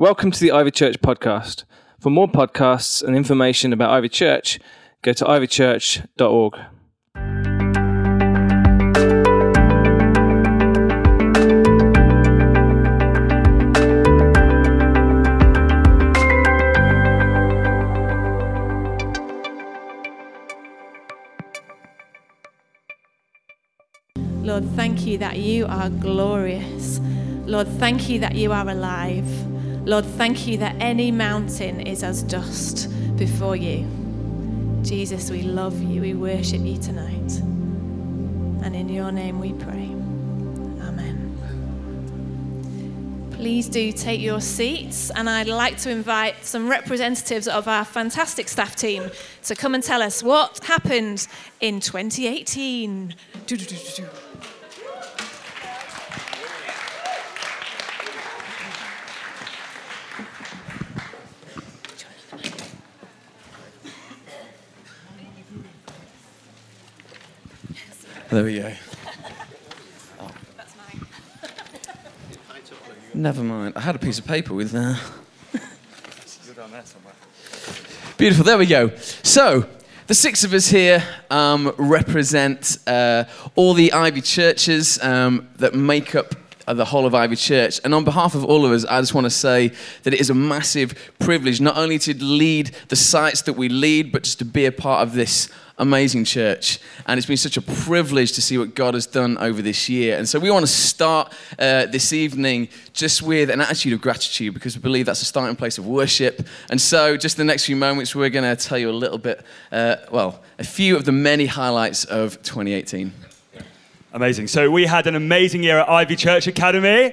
Welcome to the Ivy Church podcast. For more podcasts and information about Ivy Church, go to ivychurch.org. Lord, thank you that you are glorious. Lord, thank you that you are alive. Lord, thank you that any mountain is as dust before you. Jesus, we love you. We worship you tonight. And in your name we pray. Amen. Please do take your seats, and I'd like to invite some representatives of our fantastic staff team to come and tell us what happened in 2018. Do-do-do-do-do. There we go. Never mind. I had a piece of paper with uh... Beautiful. There we go. So, the six of us here um, represent uh, all the Ivy churches um, that make up the whole of Ivy Church. And on behalf of all of us, I just want to say that it is a massive privilege not only to lead the sites that we lead, but just to be a part of this amazing church. And it's been such a privilege to see what God has done over this year. And so we want to start uh, this evening just with an attitude of gratitude because we believe that's a starting place of worship. And so, just the next few moments, we're going to tell you a little bit, uh, well, a few of the many highlights of 2018. Amazing. So we had an amazing year at Ivy Church Academy.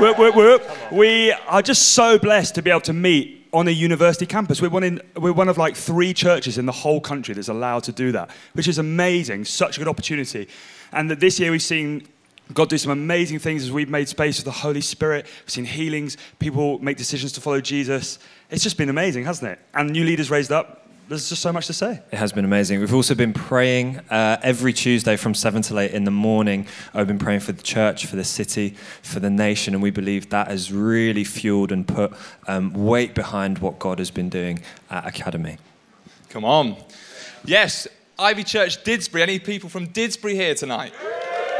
Whoop, whoop, whoop. We are just so blessed to be able to meet on a university campus. We're one, in, we're one of like three churches in the whole country that's allowed to do that, which is amazing. Such a good opportunity. And that this year we've seen God do some amazing things as we've made space for the Holy Spirit. We've seen healings, people make decisions to follow Jesus. It's just been amazing, hasn't it? And new leaders raised up there's just so much to say. It has been amazing. We've also been praying uh, every Tuesday from 7 to 8 in the morning. I've been praying for the church, for the city, for the nation, and we believe that has really fueled and put um, weight behind what God has been doing at Academy. Come on. Yes, Ivy Church Didsbury. Any people from Didsbury here tonight?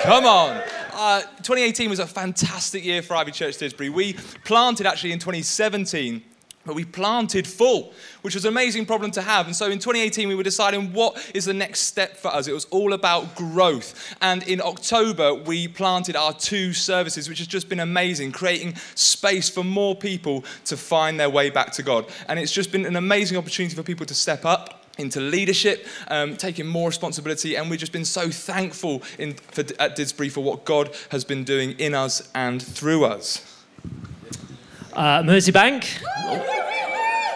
Come on. Uh, 2018 was a fantastic year for Ivy Church Didsbury. We planted actually in 2017 but we planted full, which was an amazing problem to have. And so in 2018, we were deciding what is the next step for us. It was all about growth. And in October, we planted our two services, which has just been amazing, creating space for more people to find their way back to God. And it's just been an amazing opportunity for people to step up into leadership, um, taking more responsibility, and we've just been so thankful in, for, at Didsbury for what God has been doing in us and through us. Uh, Merseybank,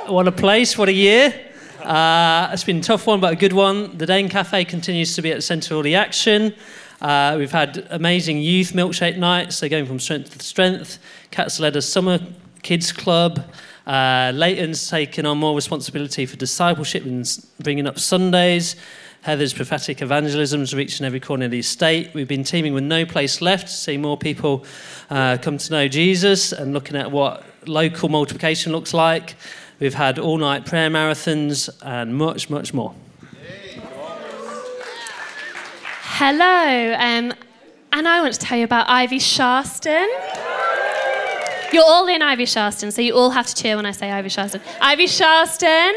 what a place, what a year. Uh, it's been a tough one, but a good one. The Dane Cafe continues to be at the centre of all the action. Uh, we've had amazing youth milkshake nights, they're going from strength to strength. Cats led a summer kids club. Uh, Leighton's taken on more responsibility for discipleship and bringing up Sundays. Heather's prophetic evangelism is reaching every corner of the estate. We've been teaming with No Place Left to see more people uh, come to know Jesus and looking at what local multiplication looks like. We've had all night prayer marathons and much, much more. Hello, um, and I want to tell you about Ivy Sharston. You're all in Ivy Sharston, so you all have to cheer when I say Ivy Sharston. Ivy Sharston?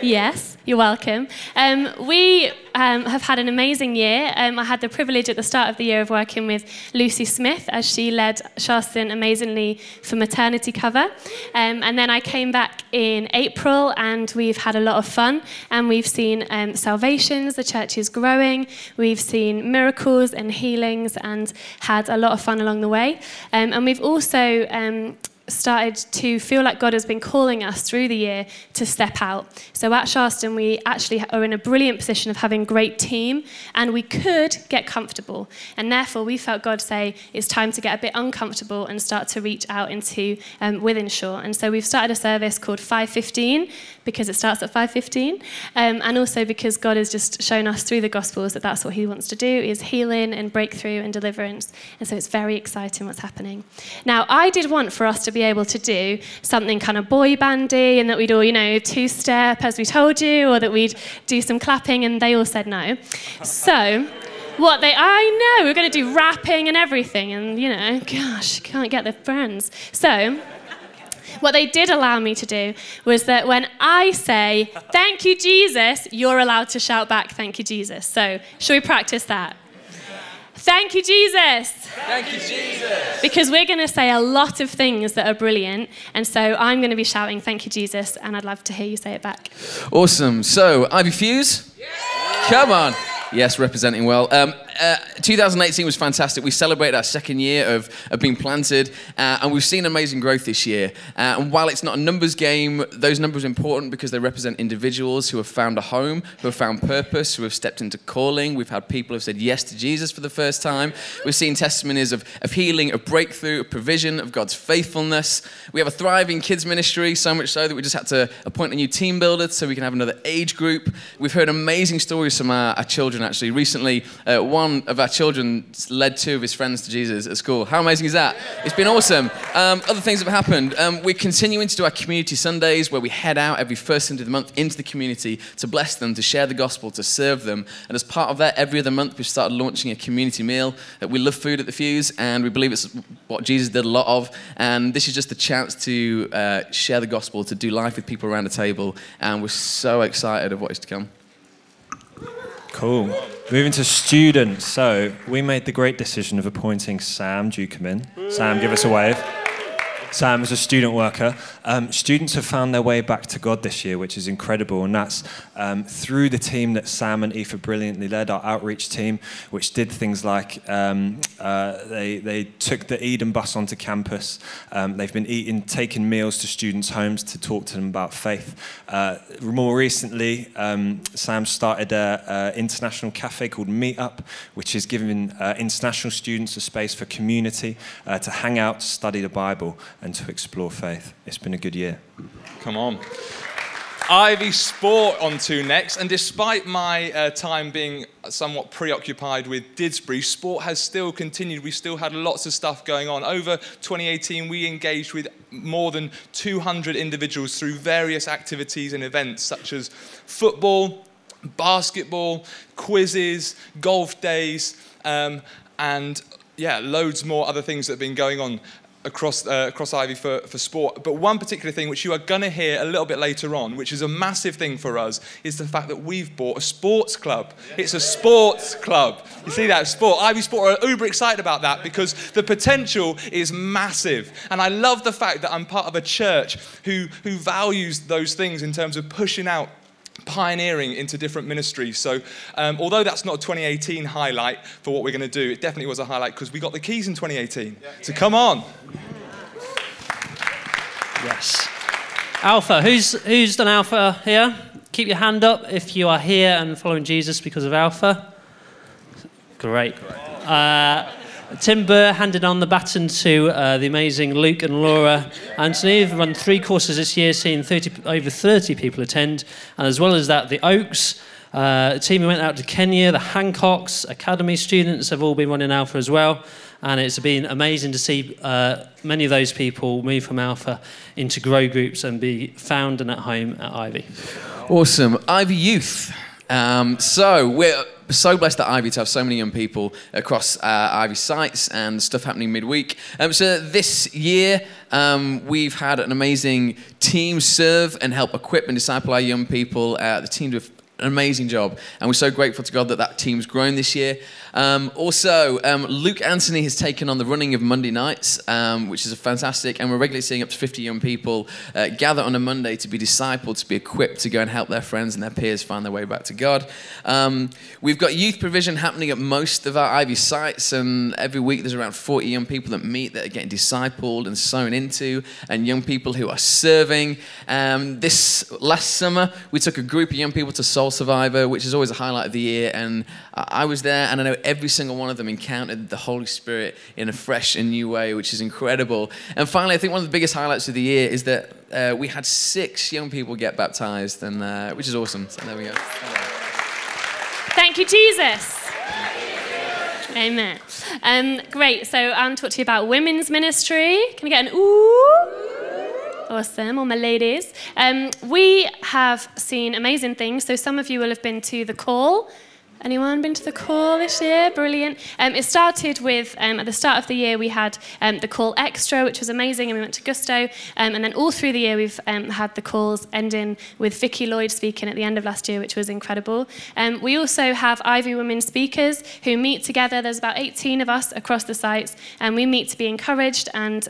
Yes. You're welcome. Um, we um, have had an amazing year. Um, I had the privilege at the start of the year of working with Lucy Smith as she led Sharston amazingly for maternity cover. Um, and then I came back in April and we've had a lot of fun and we've seen um, salvations, the church is growing, we've seen miracles and healings and had a lot of fun along the way. Um, and we've also started to feel like God has been calling us through the year to step out. So at Sharston, we actually are in a brilliant position of having a great team, and we could get comfortable. And therefore, we felt God say it's time to get a bit uncomfortable and start to reach out into um, Wythenshawe. And so we've started a service called 515 because it starts at 515, um, and also because God has just shown us through the Gospels that that's what He wants to do is healing and breakthrough and deliverance. And so it's very exciting what's happening. Now, I did want for us to be able to do something kind of boy bandy and that we'd all, you know, two step as we told you, or that we'd do some clapping, and they all said no. So, what they, I know, we're going to do rapping and everything, and you know, gosh, can't get the friends. So, what they did allow me to do was that when I say, Thank you, Jesus, you're allowed to shout back, Thank you, Jesus. So, shall we practice that? Thank you, Jesus. Thank you, Jesus. Because we're going to say a lot of things that are brilliant. And so I'm going to be shouting, Thank you, Jesus. And I'd love to hear you say it back. Awesome. So, Ivy Fuse? Come on. Yes, representing well. Um, uh, 2018 was fantastic. We celebrated our second year of, of being planted, uh, and we've seen amazing growth this year. Uh, and while it's not a numbers game, those numbers are important because they represent individuals who have found a home, who have found purpose, who have stepped into calling. We've had people who have said yes to Jesus for the first time. We've seen testimonies of, of healing, of breakthrough, of provision, of God's faithfulness. We have a thriving kids ministry, so much so that we just had to appoint a new team builder so we can have another age group. We've heard amazing stories from our, our children, actually. Recently, uh, one of our children led two of his friends to Jesus at school. How amazing is that? It's been awesome. Um, other things have happened. Um, we're continuing to do our community Sundays where we head out every first Sunday of the month into the community to bless them, to share the gospel, to serve them. And as part of that, every other month we've started launching a community meal. We love food at the Fuse and we believe it's what Jesus did a lot of. And this is just a chance to uh, share the gospel, to do life with people around the table. And we're so excited of what is to come. Cool. Moving to students. So we made the great decision of appointing Sam Dukeman. Sam, give us a wave. Sam is a student worker. Um, students have found their way back to God this year, which is incredible, and that's um, through the team that Sam and Aoife brilliantly led, our outreach team, which did things like um, uh, they, they took the Eden bus onto campus. Um, they've been eating, taking meals to students' homes to talk to them about faith. Uh, more recently, um, Sam started an international cafe called Meetup, which is giving uh, international students a space for community uh, to hang out, study the Bible and to explore faith. It's been a good year. Come on. Ivy Sport on to next, and despite my uh, time being somewhat preoccupied with Didsbury, sport has still continued. We still had lots of stuff going on. Over 2018, we engaged with more than 200 individuals through various activities and events such as football, basketball, quizzes, golf days, um, and yeah, loads more other things that have been going on across, uh, across Ivy for, for sport. But one particular thing, which you are going to hear a little bit later on, which is a massive thing for us, is the fact that we've bought a sports club. It's a sports club. You see that? Sport. Ivy Sport are uber excited about that because the potential is massive. And I love the fact that I'm part of a church who, who values those things in terms of pushing out pioneering into different ministries. So, um, although that's not a 2018 highlight for what we're going to do, it definitely was a highlight because we got the keys in 2018. So, come on. Yes. Alpha. Who's who's done Alpha here? Keep your hand up if you are here and following Jesus because of Alpha. Great. Uh, Tim Burr handed on the baton to uh, the amazing Luke and Laura Anthony. They've run three courses this year, seeing 30, over 30 people attend. And as well as that, the Oaks, uh, a team who went out to Kenya, the Hancocks, Academy students have all been running Alpha as well. And it's been amazing to see uh, many of those people move from Alpha into grow groups and be found and at home at Ivy. Awesome. Ivy Youth. Um, so we're so blessed at Ivy to have so many young people across uh, Ivy sites and stuff happening midweek. Um, so this year um, we've had an amazing team serve and help equip and disciple our young people. Uh, the team do an amazing job, and we're so grateful to God that that team's grown this year. Um, also, um, Luke Anthony has taken on the running of Monday nights, um, which is fantastic, and we're regularly seeing up to 50 young people uh, gather on a Monday to be discipled, to be equipped to go and help their friends and their peers find their way back to God. Um, we've got youth provision happening at most of our Ivy sites, and every week there's around 40 young people that meet that are getting discipled and sown into, and young people who are serving. Um, this last summer, we took a group of young people to Soul Survivor, which is always a highlight of the year, and I was there, and I know every single one of them encountered the Holy Spirit in a fresh and new way, which is incredible. And finally, I think one of the biggest highlights of the year is that uh, we had six young people get baptized, and uh, which is awesome. So there we go. Thank you, Jesus. Amen. Um, great. So I'm to talk to you about women's ministry. Can we get an ooh? Awesome, all my ladies. Um, we have seen amazing things. So some of you will have been to the call. Anyone been to the call this year? Brilliant. Um, it started with, um, at the start of the year, we had um, the call extra, which was amazing, and we went to Gusto. Um, and then all through the year, we've um, had the calls ending with Vicky Lloyd speaking at the end of last year, which was incredible. Um, we also have Ivy Women speakers who meet together. There's about 18 of us across the sites, and we meet to be encouraged. And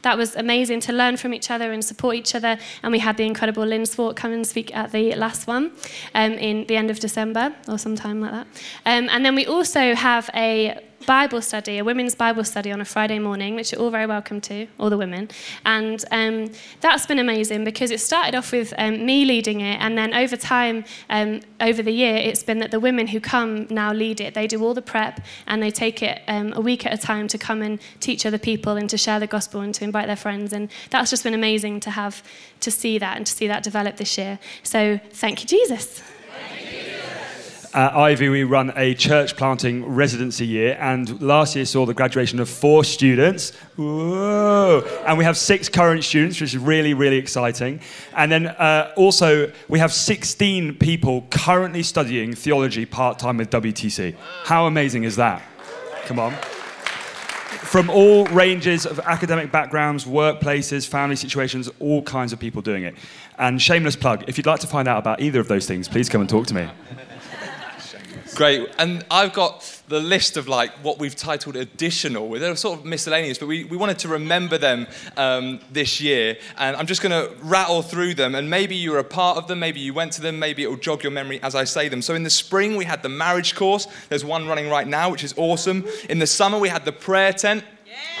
that was amazing to learn from each other and support each other. And we had the incredible Lynn Swart come and speak at the last one in the end of December or sometime like that. Um, and then we also have a Bible study, a women's Bible study on a Friday morning, which you're all very welcome to, all the women. And um, that's been amazing because it started off with um, me leading it, and then over time, um, over the year, it's been that the women who come now lead it. They do all the prep and they take it um, a week at a time to come and teach other people and to share the gospel and to invite their friends. And that's just been amazing to have to see that and to see that develop this year. So thank you, Jesus. At Ivy, we run a church planting residency year, and last year saw the graduation of four students. Whoa! And we have six current students, which is really, really exciting. And then uh, also, we have 16 people currently studying theology part time with WTC. How amazing is that? Come on. From all ranges of academic backgrounds, workplaces, family situations, all kinds of people doing it. And shameless plug if you'd like to find out about either of those things, please come and talk to me. Great. And I've got the list of like what we've titled additional. They're sort of miscellaneous, but we, we wanted to remember them um, this year. And I'm just going to rattle through them. And maybe you were a part of them, maybe you went to them, maybe it will jog your memory as I say them. So in the spring, we had the marriage course. There's one running right now, which is awesome. In the summer, we had the prayer tent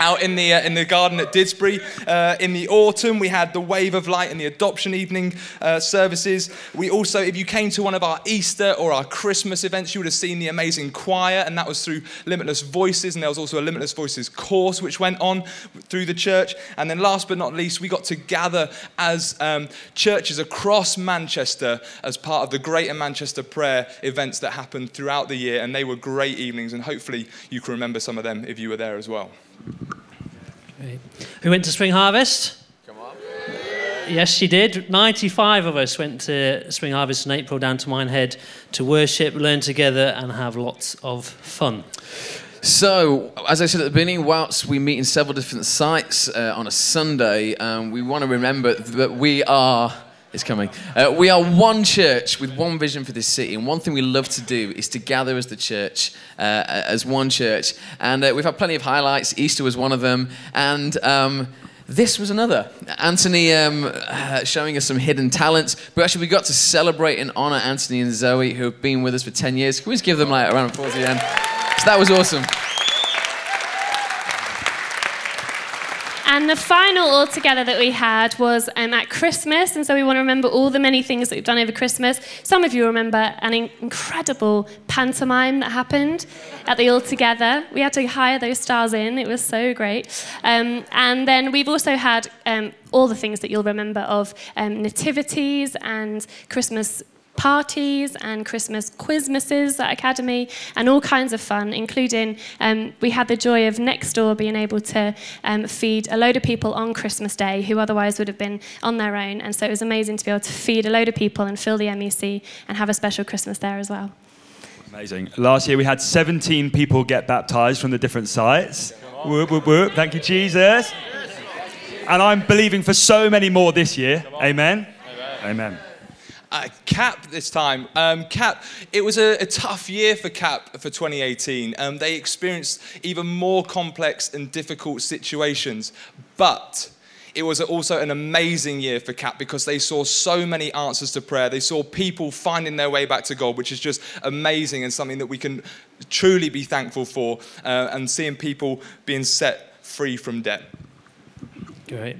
out in the, uh, in the garden at Didsbury. Uh, in the autumn, we had the Wave of Light and the adoption evening uh, services. We also, if you came to one of our Easter or our Christmas events, you would have seen the amazing choir, and that was through Limitless Voices. And there was also a Limitless Voices course which went on through the church. And then, last but not least, we got to gather as um, churches across Manchester as part of the Greater Manchester Prayer events that happened throughout the year. And they were great evenings, and hopefully, you can remember some of them if you were there as well. Who went to Spring Harvest? Come on. Yes, she did. 95 of us went to Spring Harvest in April down to Minehead to worship, learn together, and have lots of fun. So, as I said at the beginning, whilst we meet in several different sites uh, on a Sunday, um, we want to remember that we are. It's coming. Uh, we are one church with one vision for this city, and one thing we love to do is to gather as the church, uh, as one church. And uh, we've had plenty of highlights. Easter was one of them, and um, this was another. Anthony um, uh, showing us some hidden talents, but actually we got to celebrate and honor Anthony and Zoe, who have been with us for 10 years. Can we just give them like a round of applause again? So that was awesome. And the final all together that we had was um, at Christmas, and so we want to remember all the many things that we've done over Christmas. Some of you remember an in- incredible pantomime that happened at the All Together. We had to hire those stars in; it was so great. Um, and then we've also had um, all the things that you'll remember of um, nativities and Christmas parties and Christmas quizmasses at Academy and all kinds of fun, including um, we had the joy of next door being able to um, feed a load of people on Christmas Day who otherwise would have been on their own. And so it was amazing to be able to feed a load of people and fill the MEC and have a special Christmas there as well. Amazing. Last year we had 17 people get baptized from the different sites. Whoop, whoop, whoop. Thank you, Jesus. And I'm believing for so many more this year. Amen. Amen. Uh, CAP this time. Um, CAP, it was a, a, tough year for CAP for 2018. Um, they experienced even more complex and difficult situations. But it was also an amazing year for CAP because they saw so many answers to prayer. They saw people finding their way back to God, which is just amazing and something that we can truly be thankful for, uh, and seeing people being set free from debt. Great.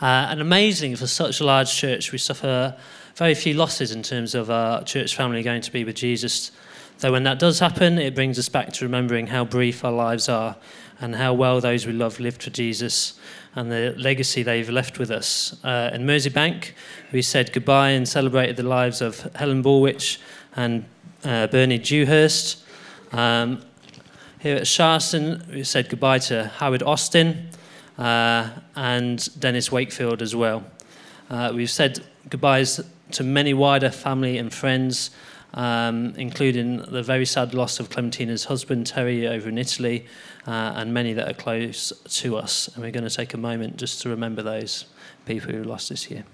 Uh, and amazing for such a large church. We suffer very few losses in terms of our church family going to be with Jesus. Though when that does happen, it brings us back to remembering how brief our lives are and how well those we love lived for Jesus and the legacy they've left with us. Uh, in Merseybank, we said goodbye and celebrated the lives of Helen Borwich and uh, Bernie Dewhurst. Um, Here at Sharston, we said goodbye to Howard Austin uh, and Dennis Wakefield as well. Uh, we've said goodbyes to many wider family and friends, um, including the very sad loss of Clementina's husband, Terry, over in Italy, uh, and many that are close to us. And we're going to take a moment just to remember those people who lost this year.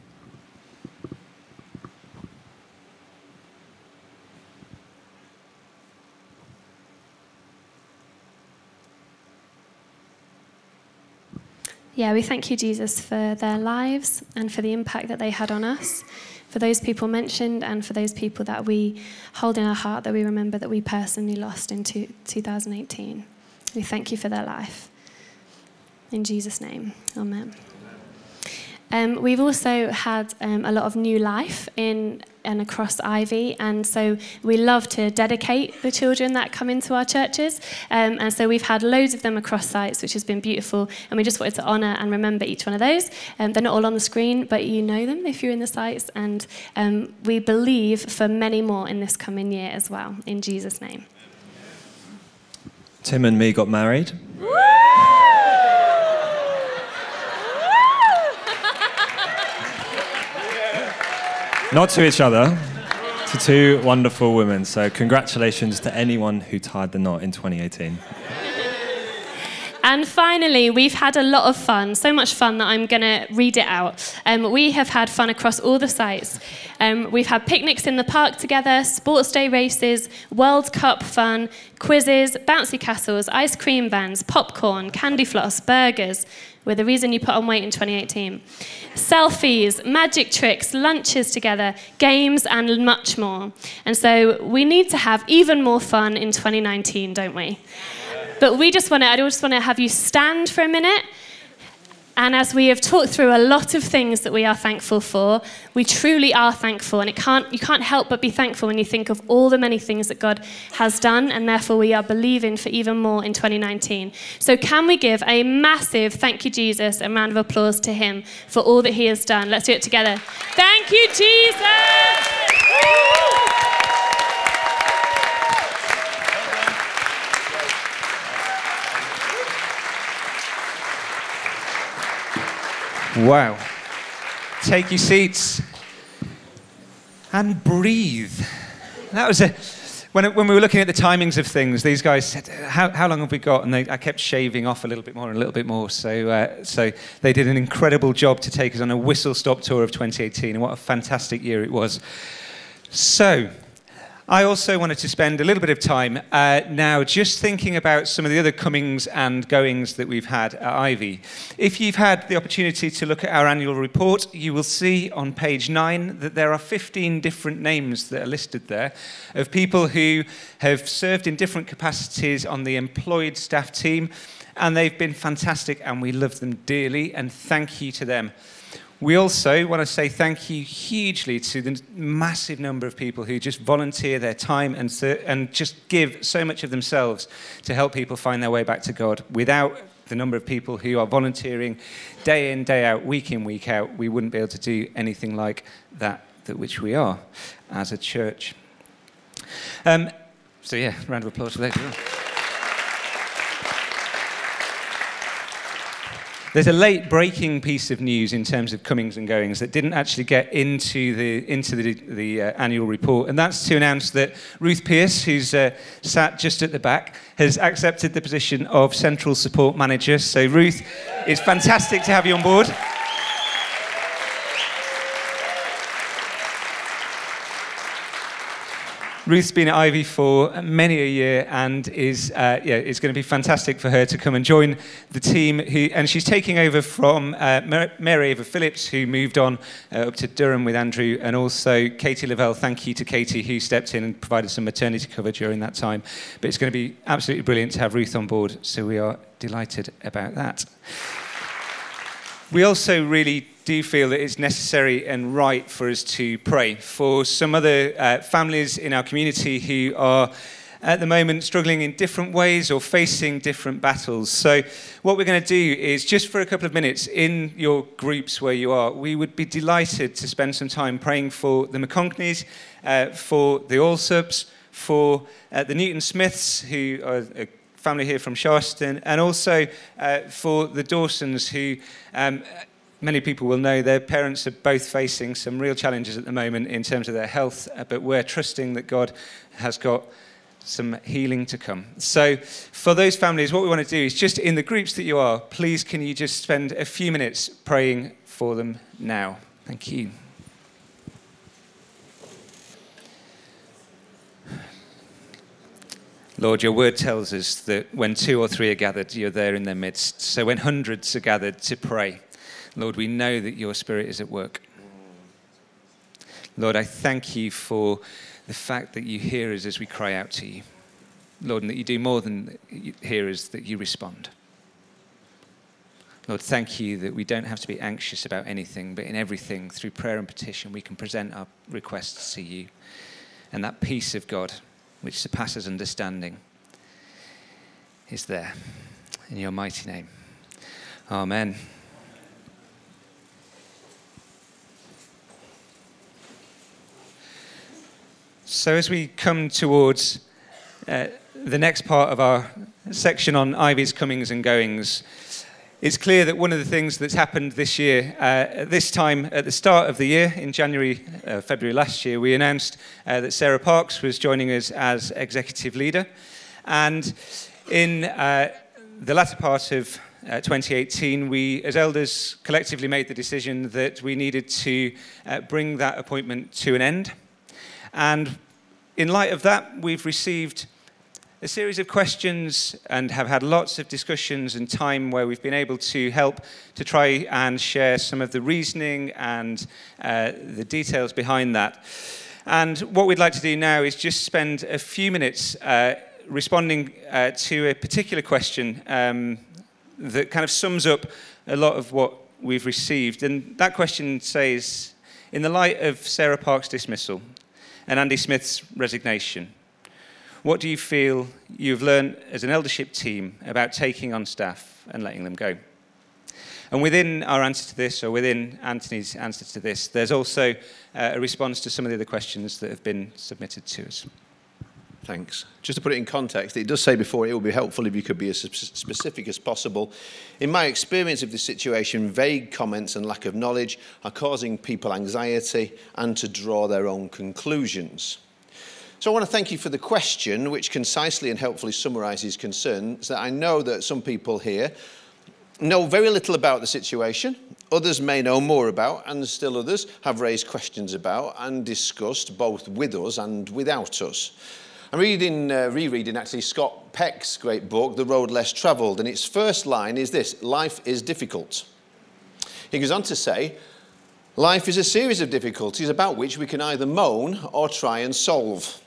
Yeah, we thank you, Jesus, for their lives and for the impact that they had on us, for those people mentioned, and for those people that we hold in our heart that we remember that we personally lost in two, 2018. We thank you for their life. In Jesus' name, amen. Um, we've also had um, a lot of new life in and across Ivy, and so we love to dedicate the children that come into our churches. Um, and so we've had loads of them across sites, which has been beautiful. And we just wanted to honour and remember each one of those. Um, they're not all on the screen, but you know them if you're in the sites. And um, we believe for many more in this coming year as well, in Jesus' name. Tim and me got married. Not to each other, to two wonderful women. So, congratulations to anyone who tied the knot in 2018. And finally, we've had a lot of fun, so much fun that I'm going to read it out. Um, we have had fun across all the sites. Um, we've had picnics in the park together, sports day races, World Cup fun, quizzes, bouncy castles, ice cream vans, popcorn, candy floss, burgers. We're the reason you put on weight in 2018. Selfies, magic tricks, lunches together, games, and much more. And so we need to have even more fun in 2019, don't we? But we just want to, I just want to have you stand for a minute. And as we have talked through a lot of things that we are thankful for, we truly are thankful. And it can't, you can't help but be thankful when you think of all the many things that God has done. And therefore, we are believing for even more in 2019. So, can we give a massive thank you, Jesus, a round of applause to Him for all that He has done? Let's do it together. Thank you, Jesus. Wow. Take your seats and breathe. That was a. When, when we were looking at the timings of things, these guys said, "How, how long have we got?" And they, I kept shaving off a little bit more and a little bit more. So, uh, so they did an incredible job to take us on a whistle-stop tour of 2018, and what a fantastic year it was. So, I also wanted to spend a little bit of time uh, now just thinking about some of the other comings and goings that we've had at Ivy. If you've had the opportunity to look at our annual report, you will see on page nine that there are 15 different names that are listed there of people who have served in different capacities on the employed staff team, and they've been fantastic, and we love them dearly, and thank you to them. We also want to say thank you hugely to the massive number of people who just volunteer their time and, and just give so much of themselves to help people find their way back to God. Without the number of people who are volunteering day in, day out, week in, week out, we wouldn't be able to do anything like that, that which we are as a church. Um, so, yeah, round of applause for that. There's a late breaking piece of news in terms of comings and goings that didn't actually get into the, into the, the uh, annual report, and that's to announce that Ruth Pierce, who's uh, sat just at the back, has accepted the position of Central Support Manager. So, Ruth, it's fantastic to have you on board. Ruth's been at Ivy for many a year and is uh, yeah, it's going to be fantastic for her to come and join the team. Who, and she's taking over from uh, Mary Ava Phillips, who moved on uh, up to Durham with Andrew, and also Katie Lavelle. Thank you to Katie, who stepped in and provided some maternity cover during that time. But it's going to be absolutely brilliant to have Ruth on board, so we are delighted about that. We also really do feel that it's necessary and right for us to pray for some other uh, families in our community who are at the moment struggling in different ways or facing different battles. So, what we're going to do is just for a couple of minutes in your groups where you are, we would be delighted to spend some time praying for the McConkneys, uh, for the Allsups, for uh, the Newton Smiths, who are a family here from Sharston, and also uh, for the Dawsons, who um, many people will know their parents are both facing some real challenges at the moment in terms of their health, uh, but we're trusting that God has got some healing to come. So, for those families, what we want to do is just in the groups that you are, please can you just spend a few minutes praying for them now? Thank you. Lord, your word tells us that when two or three are gathered, you're there in their midst. So when hundreds are gathered to pray, Lord, we know that your spirit is at work. Lord, I thank you for the fact that you hear us as we cry out to you. Lord, and that you do more than hear us, that you respond. Lord, thank you that we don't have to be anxious about anything, but in everything, through prayer and petition, we can present our requests to you. And that peace of God which surpasses understanding, is there. In your mighty name. Amen. So, as we come towards uh, the next part of our section on Ivy's comings and goings, it's clear that one of the things that's happened this year, uh, this time at the start of the year, in January, uh, February last year, we announced uh, that Sarah Parks was joining us as executive leader. And in uh, the latter part of uh, 2018, we, as elders, collectively made the decision that we needed to uh, bring that appointment to an end. And in light of that, we've received a series of questions and have had lots of discussions and time where we've been able to help to try and share some of the reasoning and uh, the details behind that. And what we'd like to do now is just spend a few minutes uh, responding uh, to a particular question um, that kind of sums up a lot of what we've received. And that question says, in the light of Sarah Park's dismissal and Andy Smith's resignation, what do you feel you've learned as an eldership team about taking on staff and letting them go? And within our answer to this, or within Anthony's answer to this, there's also uh, a response to some of the other questions that have been submitted to us. Thanks. Just to put it in context, it does say before it would be helpful if you could be as specific as possible. In my experience of this situation, vague comments and lack of knowledge are causing people anxiety and to draw their own conclusions. So I want to thank you for the question, which concisely and helpfully summarises concerns that I know that some people here know very little about the situation, others may know more about, and still others have raised questions about and discussed both with us and without us. I'm reading, uh, rereading actually Scott Peck's great book, The Road Less Travelled, and its first line is this Life is difficult. He goes on to say, Life is a series of difficulties about which we can either moan or try and solve.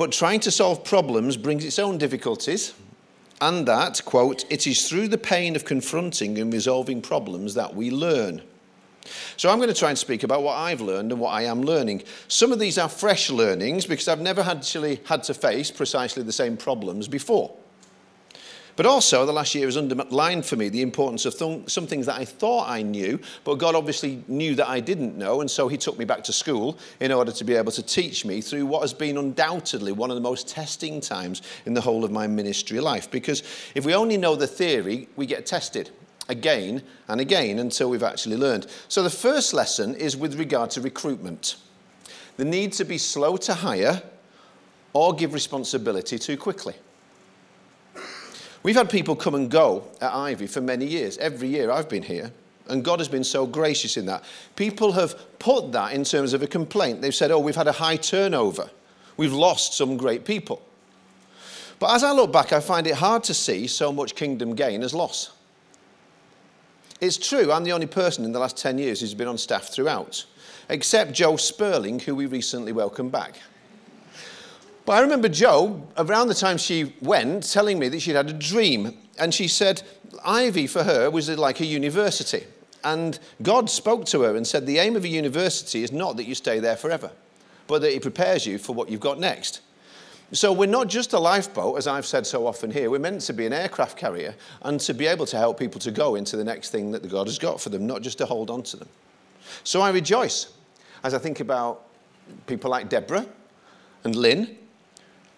But trying to solve problems brings its own difficulties, and that, quote, it is through the pain of confronting and resolving problems that we learn. So I'm going to try and speak about what I've learned and what I am learning. Some of these are fresh learnings because I've never actually had to face precisely the same problems before. But also, the last year has underlined for me the importance of th- some things that I thought I knew, but God obviously knew that I didn't know, and so He took me back to school in order to be able to teach me through what has been undoubtedly one of the most testing times in the whole of my ministry life. Because if we only know the theory, we get tested again and again until we've actually learned. So, the first lesson is with regard to recruitment the need to be slow to hire or give responsibility too quickly. We've had people come and go at Ivy for many years. Every year I've been here. And God has been so gracious in that. People have put that in terms of a complaint. They've said, oh, we've had a high turnover. We've lost some great people. But as I look back, I find it hard to see so much kingdom gain as loss. It's true, I'm the only person in the last 10 years who's been on staff throughout, except Jo Sperling, who we recently welcomed back. But I remember Jo, around the time she went, telling me that she'd had a dream. And she said Ivy for her was uh, like a university. And God spoke to her and said, The aim of a university is not that you stay there forever, but that it prepares you for what you've got next. So we're not just a lifeboat, as I've said so often here. We're meant to be an aircraft carrier and to be able to help people to go into the next thing that God has got for them, not just to hold on to them. So I rejoice as I think about people like Deborah and Lynn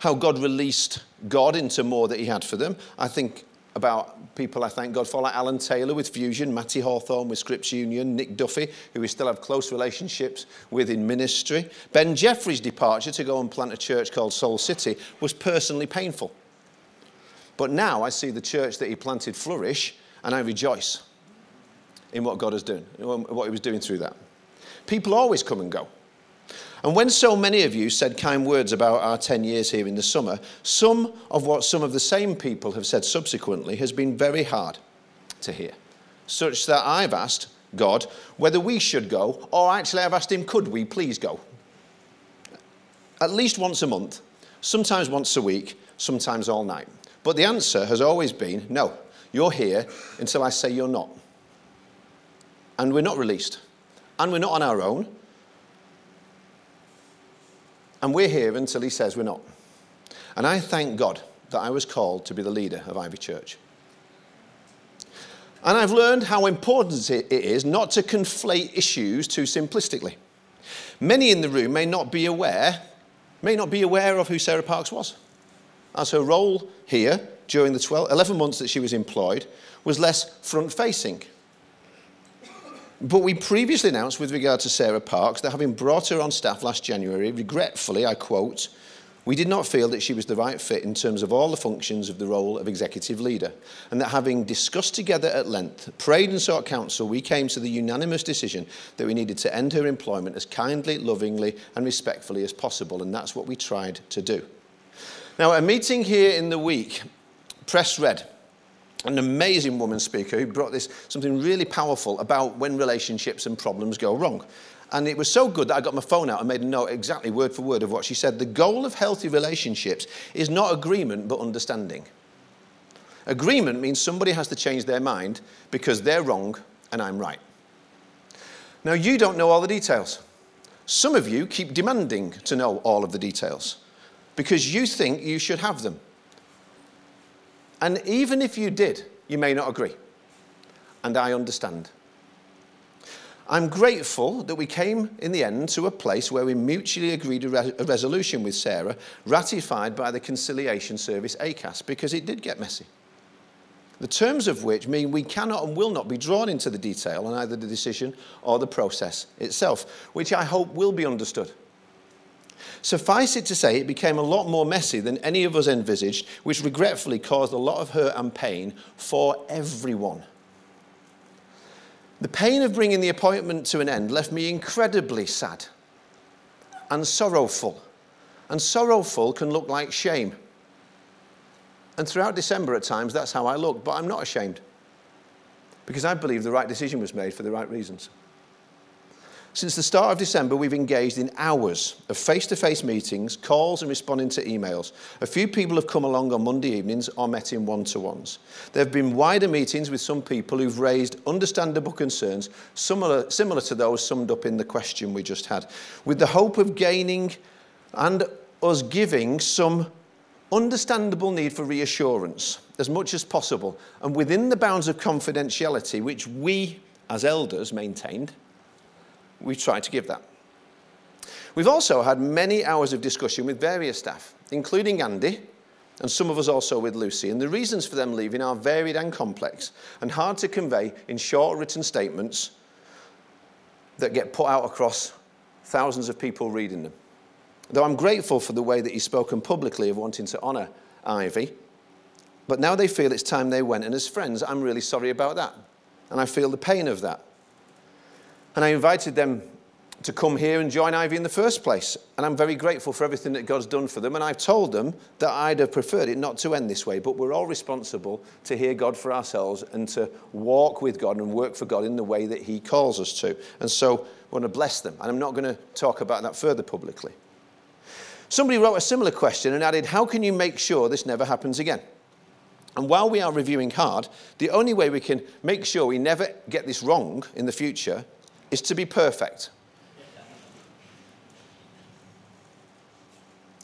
how God released God into more that He had for them. I think about people I thank God for, like Alan Taylor with Fusion, Matty Hawthorne with Scripture Union, Nick Duffy, who we still have close relationships with in ministry. Ben Jeffrey's departure to go and plant a church called Soul City was personally painful. But now I see the church that he planted flourish, and I rejoice in what God is doing, what he was doing through that. People always come and go. And when so many of you said kind words about our 10 years here in the summer, some of what some of the same people have said subsequently has been very hard to hear, such that I've asked God whether we should go, or actually I've asked Him, could we please go? At least once a month, sometimes once a week, sometimes all night. But the answer has always been no, you're here until I say you're not. And we're not released. And we're not on our own. And we're here until he says we're not. And I thank God that I was called to be the leader of Ivy Church. And I've learned how important it is not to conflate issues too simplistically. Many in the room may not be aware, may not be aware of who Sarah Parks was, as her role here during the 12, 11 months that she was employed was less front facing. But we previously announced with regard to Sarah Parks that having brought her on staff last January, regretfully, I quote, we did not feel that she was the right fit in terms of all the functions of the role of executive leader, and that having discussed together at length, prayed and sought counsel, we came to the unanimous decision that we needed to end her employment as kindly, lovingly, and respectfully as possible, and that's what we tried to do. Now, a meeting here in the week, Press Red, an amazing woman speaker who brought this something really powerful about when relationships and problems go wrong. And it was so good that I got my phone out and made a note exactly word for word of what she said. The goal of healthy relationships is not agreement but understanding. Agreement means somebody has to change their mind because they're wrong and I'm right. Now, you don't know all the details. Some of you keep demanding to know all of the details because you think you should have them. And even if you did, you may not agree. And I understand. I'm grateful that we came in the end to a place where we mutually agreed a, re- a resolution with Sarah, ratified by the Conciliation Service ACAS, because it did get messy. The terms of which mean we cannot and will not be drawn into the detail on either the decision or the process itself, which I hope will be understood. Suffice it to say, it became a lot more messy than any of us envisaged, which regretfully caused a lot of hurt and pain for everyone. The pain of bringing the appointment to an end left me incredibly sad and sorrowful. And sorrowful can look like shame. And throughout December, at times, that's how I looked, but I'm not ashamed because I believe the right decision was made for the right reasons. Since the start of December, we've engaged in hours of face to face meetings, calls, and responding to emails. A few people have come along on Monday evenings or met in one to ones. There have been wider meetings with some people who've raised understandable concerns, similar, similar to those summed up in the question we just had, with the hope of gaining and us giving some understandable need for reassurance as much as possible and within the bounds of confidentiality which we as elders maintained we've tried to give that. We've also had many hours of discussion with various staff, including Andy, and some of us also with Lucy. And the reasons for them leaving are varied and complex and hard to convey in short written statements that get put out across thousands of people reading them. Though I'm grateful for the way that he's spoken publicly of wanting to honour Ivy, but now they feel it's time they went, and as friends, I'm really sorry about that. And I feel the pain of that. And I invited them to come here and join Ivy in the first place. And I'm very grateful for everything that God's done for them. And I've told them that I'd have preferred it not to end this way, but we're all responsible to hear God for ourselves and to walk with God and work for God in the way that He calls us to. And so I want to bless them. And I'm not going to talk about that further publicly. Somebody wrote a similar question and added, How can you make sure this never happens again? And while we are reviewing hard, the only way we can make sure we never get this wrong in the future is to be perfect.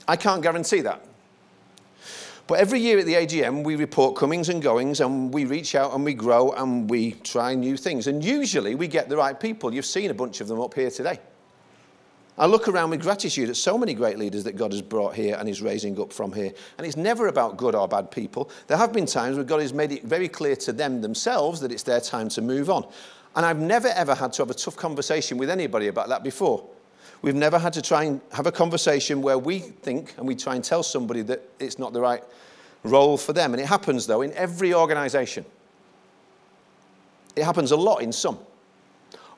I can't guarantee that. But every year at the AGM, we report comings and goings, and we reach out and we grow and we try new things. And usually we get the right people. You've seen a bunch of them up here today. I look around with gratitude at so many great leaders that God has brought here and is raising up from here. And it's never about good or bad people. There have been times where God has made it very clear to them themselves that it's their time to move on. And I've never ever had to have a tough conversation with anybody about that before. We've never had to try and have a conversation where we think and we try and tell somebody that it's not the right role for them. And it happens, though, in every organization. It happens a lot in some.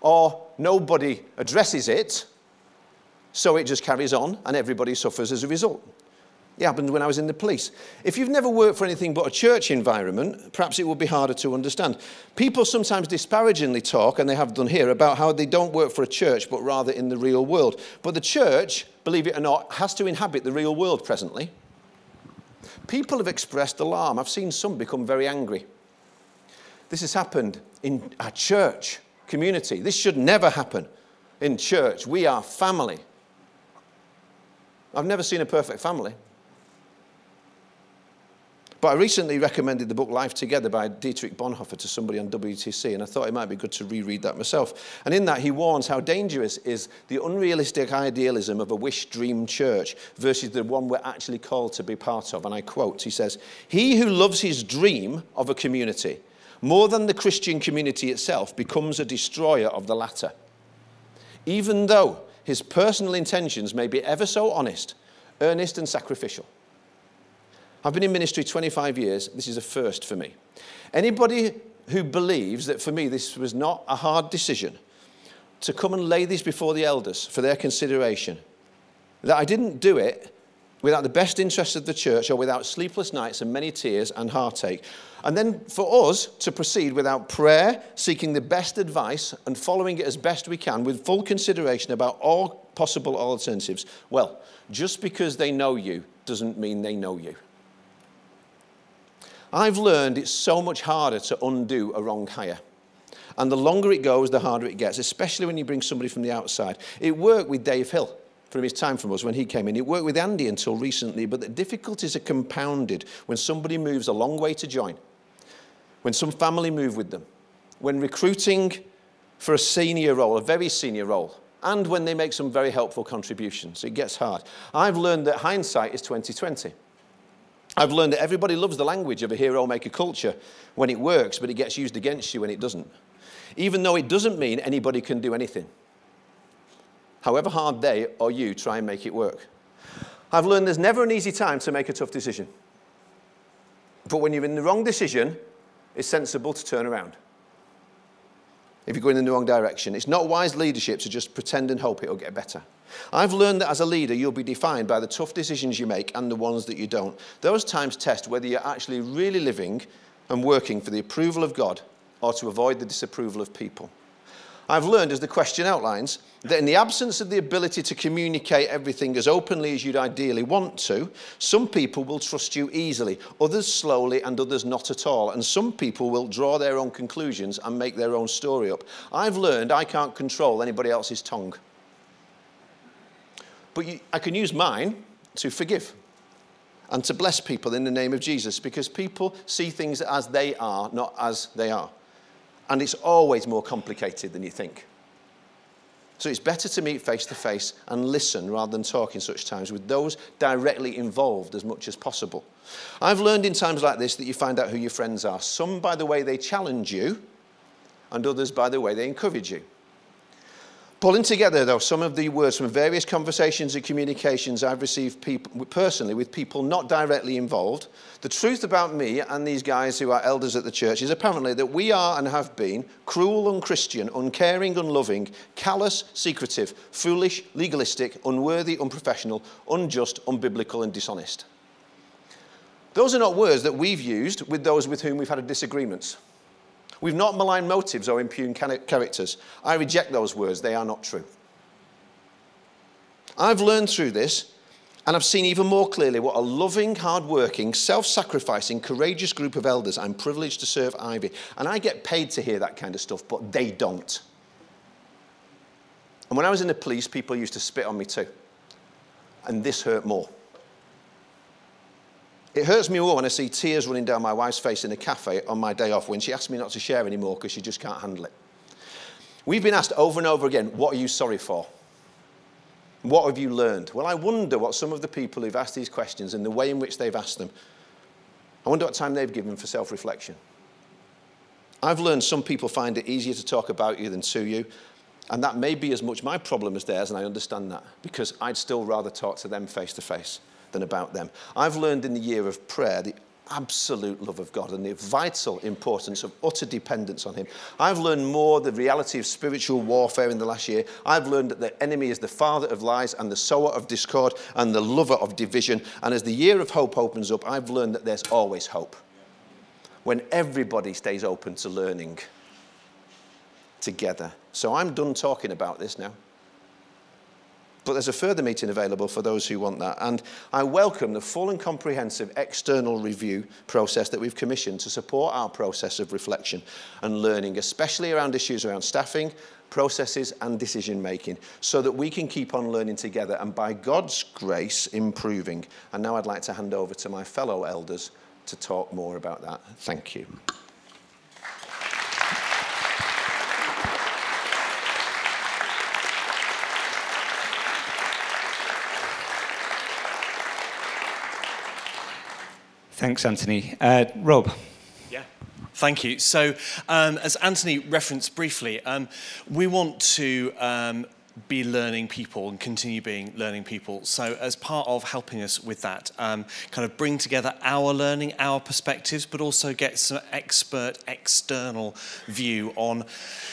Or nobody addresses it so it just carries on and everybody suffers as a result. It happened when I was in the police. If you've never worked for anything but a church environment, perhaps it would be harder to understand. People sometimes disparagingly talk, and they have done here, about how they don't work for a church but rather in the real world. But the church, believe it or not, has to inhabit the real world presently. People have expressed alarm. I've seen some become very angry. This has happened in our church community. This should never happen in church. We are family. I've never seen a perfect family. But I recently recommended the book Life Together by Dietrich Bonhoeffer to somebody on WTC, and I thought it might be good to reread that myself. And in that, he warns how dangerous is the unrealistic idealism of a wish dream church versus the one we're actually called to be part of. And I quote, he says, He who loves his dream of a community more than the Christian community itself becomes a destroyer of the latter. Even though his personal intentions may be ever so honest, earnest, and sacrificial. I've been in ministry 25 years. This is a first for me. Anybody who believes that for me this was not a hard decision to come and lay this before the elders for their consideration, that I didn't do it without the best interests of the church or without sleepless nights and many tears and heartache. And then for us to proceed without prayer, seeking the best advice and following it as best we can with full consideration about all possible alternatives. Well, just because they know you doesn't mean they know you. I've learned it's so much harder to undo a wrong hire. And the longer it goes, the harder it gets, especially when you bring somebody from the outside. It worked with Dave Hill from his time from us when he came in. It worked with Andy until recently, but the difficulties are compounded when somebody moves a long way to join, when some family move with them, when recruiting for a senior role, a very senior role, and when they make some very helpful contributions. It gets hard. I've learned that hindsight is 2020. I've learned that everybody loves the language of a hero maker culture when it works, but it gets used against you when it doesn't. Even though it doesn't mean anybody can do anything however hard they or you try and make it work. I've learned there's never an easy time to make a tough decision. But when you're in the wrong decision, it's sensible to turn around. If you're going in the wrong direction, it's not wise leadership to just pretend and hope it'll get better. I've learned that as a leader, you'll be defined by the tough decisions you make and the ones that you don't. Those times test whether you're actually really living and working for the approval of God or to avoid the disapproval of people. I've learned, as the question outlines, that in the absence of the ability to communicate everything as openly as you'd ideally want to, some people will trust you easily, others slowly, and others not at all. And some people will draw their own conclusions and make their own story up. I've learned I can't control anybody else's tongue. But you, I can use mine to forgive and to bless people in the name of Jesus because people see things as they are, not as they are. And it's always more complicated than you think. So it's better to meet face to face and listen rather than talk in such times with those directly involved as much as possible. I've learned in times like this that you find out who your friends are. Some by the way they challenge you, and others by the way they encourage you. Pulling together, though, some of the words from various conversations and communications I've received people, personally with people not directly involved, the truth about me and these guys who are elders at the church is apparently that we are and have been cruel, unchristian, uncaring, unloving, callous, secretive, foolish, legalistic, unworthy, unprofessional, unjust, unbiblical, and dishonest. Those are not words that we've used with those with whom we've had disagreements. We've not maligned motives or impugned characters. I reject those words, they are not true. I've learned through this, and I've seen even more clearly what a loving, hard-working, self-sacrificing, courageous group of elders I'm privileged to serve Ivy. And I get paid to hear that kind of stuff, but they don't. And when I was in the police, people used to spit on me too. And this hurt more. It hurts me more when I see tears running down my wife's face in a cafe on my day off when she asks me not to share anymore because she just can't handle it. We've been asked over and over again, What are you sorry for? What have you learned? Well, I wonder what some of the people who've asked these questions and the way in which they've asked them, I wonder what time they've given for self reflection. I've learned some people find it easier to talk about you than to you. And that may be as much my problem as theirs, and I understand that, because I'd still rather talk to them face to face than about them. I've learned in the year of prayer the absolute love of God and the vital importance of utter dependence on Him. I've learned more the reality of spiritual warfare in the last year. I've learned that the enemy is the father of lies and the sower of discord and the lover of division. And as the year of hope opens up, I've learned that there's always hope when everybody stays open to learning together. So I'm done talking about this now. But there's a further meeting available for those who want that. And I welcome the full and comprehensive external review process that we've commissioned to support our process of reflection and learning, especially around issues around staffing, processes, and decision making, so that we can keep on learning together and by God's grace improving. And now I'd like to hand over to my fellow elders to talk more about that. Thank you. Thanks, Anthony. Uh, Rob. Yeah. Thank you. So, um, as Anthony referenced briefly, um, we want to um, be learning people and continue being learning people. So, as part of helping us with that, um, kind of bring together our learning, our perspectives, but also get some expert external view on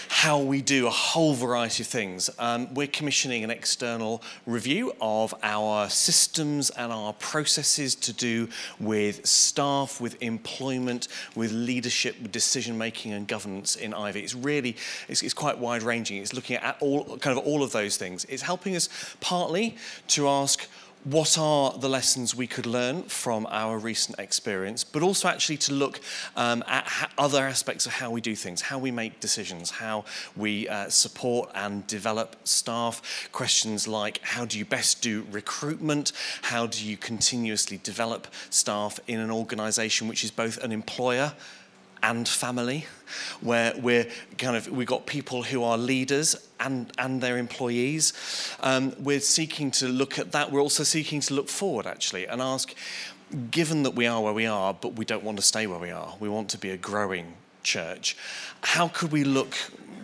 how we do a whole variety of things. Um, we're commissioning an external review of our systems and our processes to do with staff, with employment, with leadership, with decision making and governance in Ivy. It's really, it's, it's quite wide ranging. It's looking at all, kind of all of those things. It's helping us partly to ask, what are the lessons we could learn from our recent experience, but also actually to look um, at other aspects of how we do things, how we make decisions, how we uh, support and develop staff. Questions like how do you best do recruitment? How do you continuously develop staff in an organization which is both an employer and family, where we're kind of we've got people who are leaders and and their employees. Um, we're seeking to look at that. We're also seeking to look forward actually and ask, given that we are where we are, but we don't want to stay where we are. We want to be a growing church. How could we look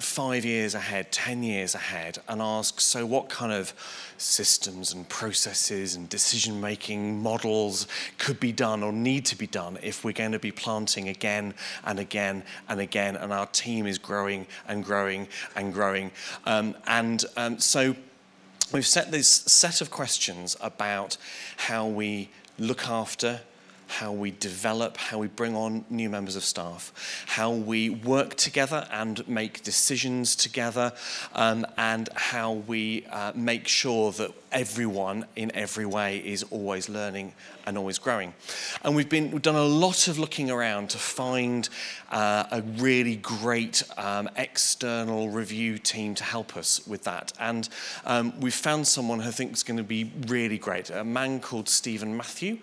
five years ahead, 10 years ahead, and ask so, what kind of systems and processes and decision making models could be done or need to be done if we're going to be planting again and again and again, and our team is growing and growing and growing? Um, and um, so, we've set this set of questions about how we look after how we develop, how we bring on new members of staff, how we work together and make decisions together, um, and how we uh, make sure that everyone in every way is always learning and always growing. And we've been we've done a lot of looking around to find uh, a really great um, external review team to help us with that. And um, we've found someone who I think is going to be really great. A man called Stephen Matthew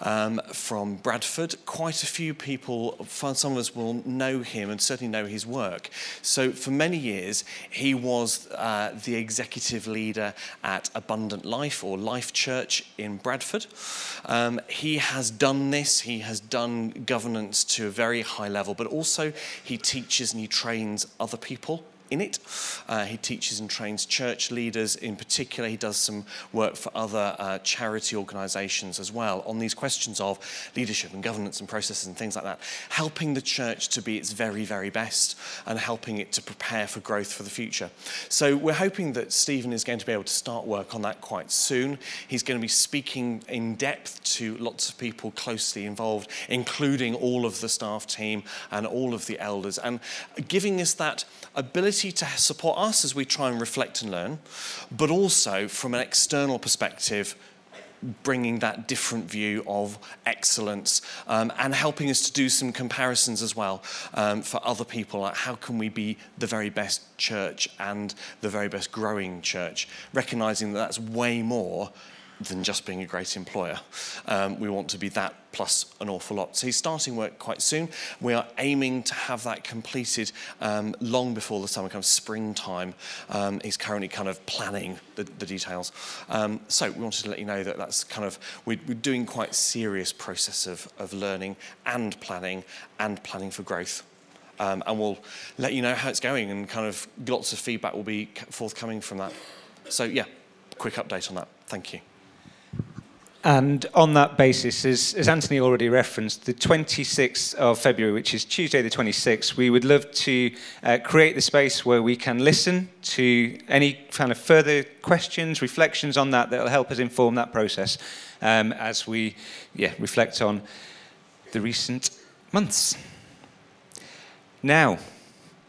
um, from Bradford. Quite a few people, some of us will know him and certainly know his work. So for many years, he was uh, the executive leader at Abundant Life or Life Church in Bradford. Um, he has done this, he has done governance to a very high level, but also he teaches and he trains other people in it. Uh, he teaches and trains church leaders in particular. He does some work for other uh, charity organizations as well on these questions of leadership and governance and processes and things like that, helping the church to be its very, very best and helping it to prepare for growth for the future. So we're hoping that Stephen is going to be able to start work on that quite soon. He's going to be speaking in depth to lots of people closely involved, including all of the staff team and all of the elders, and giving us that ability to support us as we try and reflect and learn, but also from an external perspective, bringing that different view of excellence um, and helping us to do some comparisons as well um, for other people. Like how can we be the very best church and the very best growing church, recognizing that that's way more than just being a great employer. Um, we want to be that plus an awful lot. So he's starting work quite soon. We are aiming to have that completed um, long before the summer comes, springtime. Um, he's currently kind of planning the, the details. Um, so we wanted to let you know that that's kind of, we're, we're doing quite serious process of, of learning and planning and planning for growth. Um, and we'll let you know how it's going and kind of lots of feedback will be forthcoming from that. So yeah, quick update on that. Thank you. And on that basis, as, as, Anthony already referenced, the 26th of February, which is Tuesday the 26th, we would love to uh, create the space where we can listen to any kind of further questions, reflections on that that will help us inform that process um, as we yeah, reflect on the recent months. Now,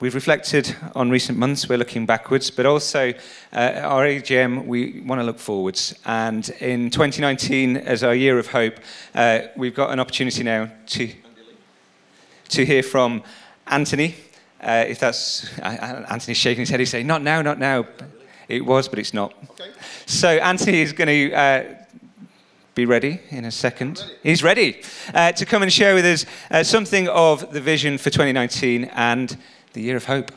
We've reflected on recent months, we're looking backwards, but also uh, our AGM, we want to look forwards. And in 2019, as our year of hope, uh, we've got an opportunity now to, to hear from Anthony. Uh, if that's, uh, Anthony's shaking his head, he's saying, not now, not now. It was, but it's not. Okay. So Anthony is going to uh, be ready in a second. Ready. He's ready uh, to come and share with us uh, something of the vision for 2019 and the year of hope.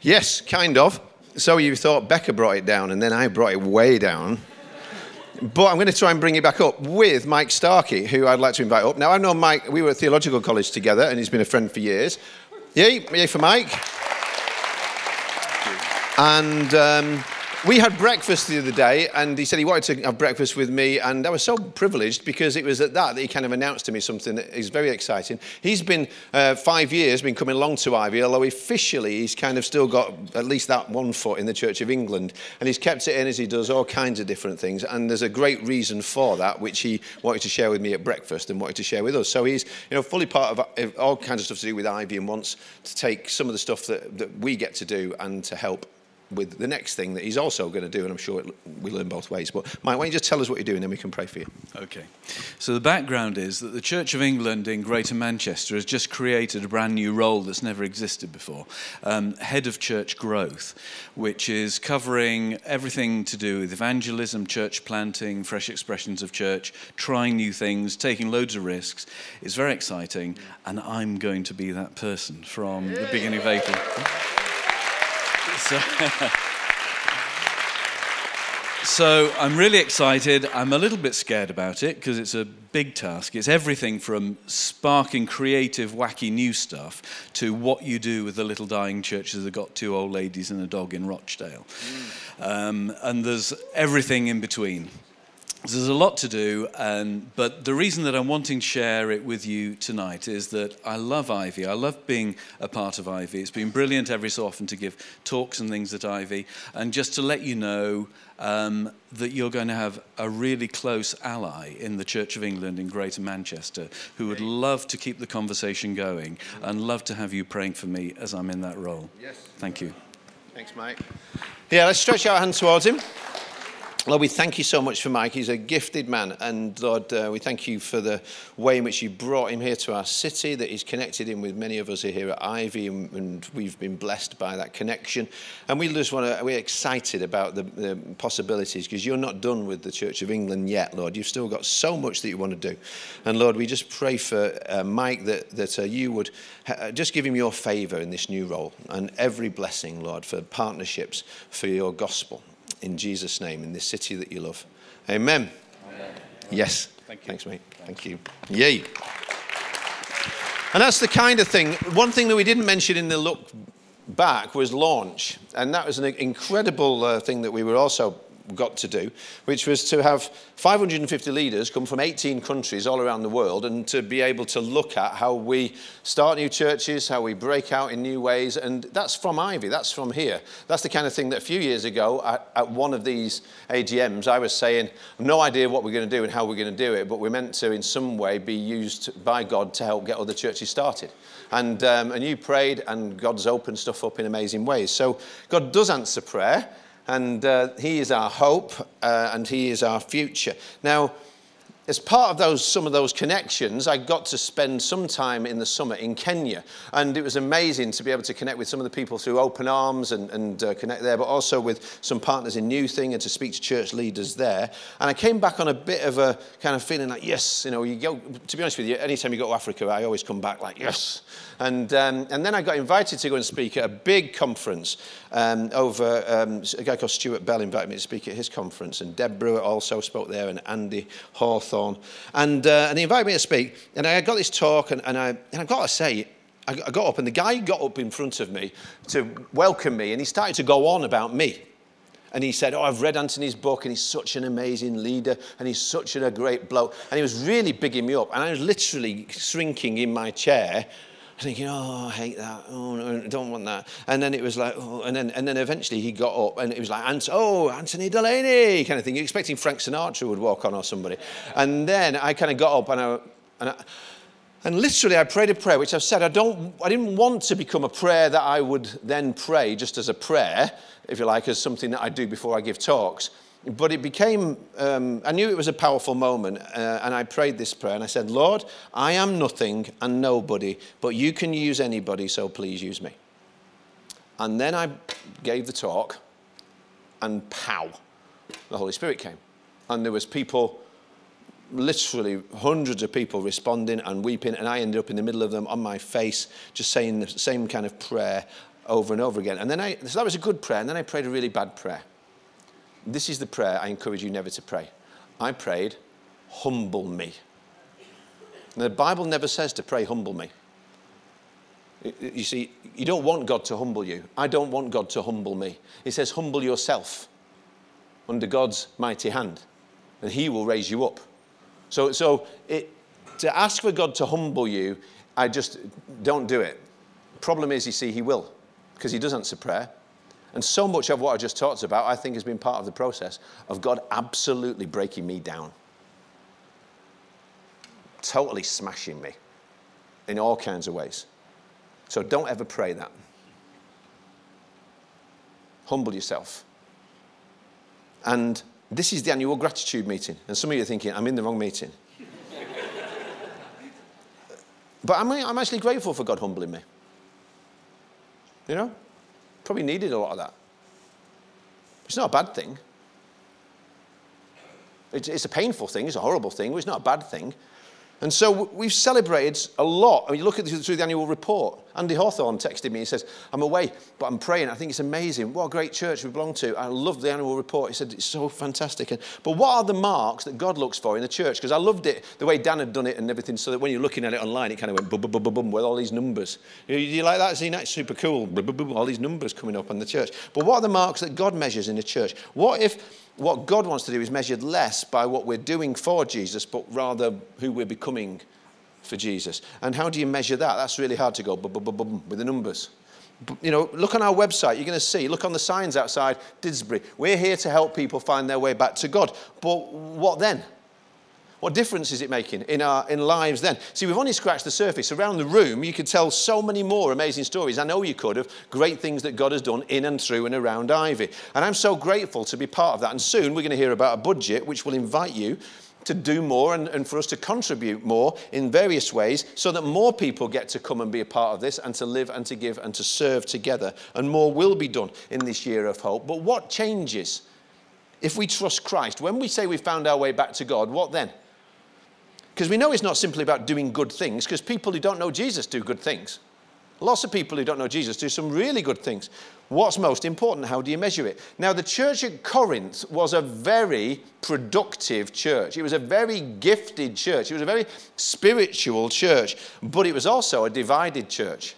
Yes, kind of. So you thought Becca brought it down, and then I brought it way down. But I'm going to try and bring it back up with Mike Starkey, who I'd like to invite up. Now, I know Mike, we were at theological college together, and he's been a friend for years. Yay, yay for Mike. And um, we had breakfast the other day, and he said he wanted to have breakfast with me, and I was so privileged because it was at that that he kind of announced to me something that is very exciting. He's been uh, five years, been coming along to Ivy, although officially he's kind of still got at least that one foot in the Church of England, and he's kept it in as he does all kinds of different things, and there's a great reason for that, which he wanted to share with me at breakfast and wanted to share with us. So he's, you know, fully part of all kinds of stuff to do with Ivy and wants to take some of the stuff that, that we get to do and to help with the next thing that he's also going to do, and I'm sure it, we learn both ways. But Mike, why don't you just tell us what you're doing, then we can pray for you. Okay. So the background is that the Church of England in Greater Manchester has just created a brand new role that's never existed before, um, head of church growth, which is covering everything to do with evangelism, church planting, fresh expressions of church, trying new things, taking loads of risks. It's very exciting, and I'm going to be that person from the beginning of April. So, so I'm really excited. I'm a little bit scared about it because it's a big task. It's everything from sparking creative, wacky new stuff to what you do with the little dying churches that got two old ladies and a dog in Rochdale. Mm. Um, and there's everything in between. There's a lot to do, and, but the reason that I'm wanting to share it with you tonight is that I love Ivy. I love being a part of Ivy. It's been brilliant every so often to give talks and things at Ivy, and just to let you know um, that you're going to have a really close ally in the Church of England in Greater Manchester who would love to keep the conversation going and love to have you praying for me as I'm in that role. Yes. Thank you. Thanks, Mike. Yeah, let's stretch our hands towards him. Lord, we thank you so much for Mike. He's a gifted man. And Lord, uh, we thank you for the way in which you brought him here to our city, that he's connected him with many of us here at Ivy, and, and we've been blessed by that connection. And we just want to, we're excited about the, the possibilities because you're not done with the Church of England yet, Lord. You've still got so much that you want to do. And Lord, we just pray for uh, Mike that, that uh, you would ha- just give him your favor in this new role and every blessing, Lord, for partnerships for your gospel in Jesus' name in this city that you love. Amen. Amen. Yes. Thank you. Thanks, mate. Thank you. Yay. And that's the kind of thing. One thing that we didn't mention in the look back was launch. And that was an incredible uh, thing that we were also got to do, which was to have 550 leaders come from 18 countries all around the world and to be able to look at how we start new churches, how we break out in new ways. And that's from Ivy, that's from here. That's the kind of thing that a few years ago at, at one of these AGMs, I was saying, no idea what we're going to do and how we're going to do it, but we're meant to, in some way, be used by God to help get other churches started. And, um, and you prayed, and God's opened stuff up in amazing ways. So God does answer prayer and uh, He is our hope uh, and He is our future. Now, as part of those, some of those connections, I got to spend some time in the summer in Kenya. And it was amazing to be able to connect with some of the people through Open Arms and, and uh, connect there, but also with some partners in New Thing and to speak to church leaders there. And I came back on a bit of a kind of feeling like, yes, you know, you go, to be honest with you, anytime you go to Africa, I always come back like, yes. And, um, and then I got invited to go and speak at a big conference um, over, um, a guy called Stuart Bell invited me to speak at his conference, and Deb Brewer also spoke there, and Andy Hawthorne. And, uh, and he invited me to speak, and I got this talk, and, and, I, and I've got to say, I got up, and the guy got up in front of me to welcome me, and he started to go on about me. And he said, Oh, I've read Anthony's book, and he's such an amazing leader, and he's such a great bloke. And he was really bigging me up. And I was literally shrinking in my chair, thinking, Oh, I hate that. Oh, no, I don't want that. And then it was like, Oh, and then, and then eventually he got up, and it was like, "Ant- Oh, Anthony Delaney, kind of thing. You're expecting Frank Sinatra would walk on or somebody. And then I kind of got up, and I, and I, and literally, I prayed a prayer, which I've said I don't, I didn't want to become a prayer that I would then pray just as a prayer, if you like, as something that I do before I give talks. But it became, um, I knew it was a powerful moment, uh, and I prayed this prayer, and I said, Lord, I am nothing and nobody, but you can use anybody, so please use me. And then I gave the talk, and pow, the Holy Spirit came. And there was people literally hundreds of people responding and weeping, and I ended up in the middle of them on my face, just saying the same kind of prayer over and over again. And then I, so that was a good prayer, and then I prayed a really bad prayer. This is the prayer I encourage you never to pray. I prayed, humble me. And the Bible never says to pray, humble me. You see, you don't want God to humble you. I don't want God to humble me. It says, humble yourself under God's mighty hand, and He will raise you up. So, so it, to ask for God to humble you, I just don't do it. Problem is, you see, He will, because He does answer prayer. And so much of what I just talked about, I think, has been part of the process of God absolutely breaking me down, totally smashing me in all kinds of ways. So don't ever pray that. Humble yourself. And this is the annual gratitude meeting. And some of you are thinking, I'm in the wrong meeting. but I'm, I'm actually grateful for God humbling me. You know? Probably needed a lot of that. It's not a bad thing. It's, it's a painful thing, it's a horrible thing, but it's not a bad thing. And so we've celebrated a lot. I mean, you look at this through the annual report. Andy Hawthorne texted me. He says, I'm away, but I'm praying. I think it's amazing. What a great church we belong to. I love the annual report. He said, it's so fantastic. And, but what are the marks that God looks for in the church? Because I loved it, the way Dan had done it and everything, so that when you're looking at it online, it kind of went bum, bum, bum, bum, bum, with all these numbers. You, you like that? See, that's super cool. Bum, bum, bum, all these numbers coming up on the church. But what are the marks that God measures in the church? What if what God wants to do is measured less by what we're doing for Jesus, but rather who we're becoming for Jesus. And how do you measure that? That's really hard to go with the numbers. You know, look on our website, you're going to see, look on the signs outside Didsbury. We're here to help people find their way back to God. But what then? What difference is it making in our in lives then? See, we've only scratched the surface. Around the room, you could tell so many more amazing stories. I know you could of great things that God has done in and through and around Ivy. And I'm so grateful to be part of that. And soon we're going to hear about a budget which will invite you to do more and, and for us to contribute more in various ways so that more people get to come and be a part of this and to live and to give and to serve together. And more will be done in this year of hope. But what changes if we trust Christ? When we say we found our way back to God, what then? Because we know it's not simply about doing good things, because people who don't know Jesus do good things. Lots of people who don't know Jesus do some really good things. What's most important? How do you measure it? Now, the church at Corinth was a very productive church. It was a very gifted church. It was a very spiritual church, but it was also a divided church.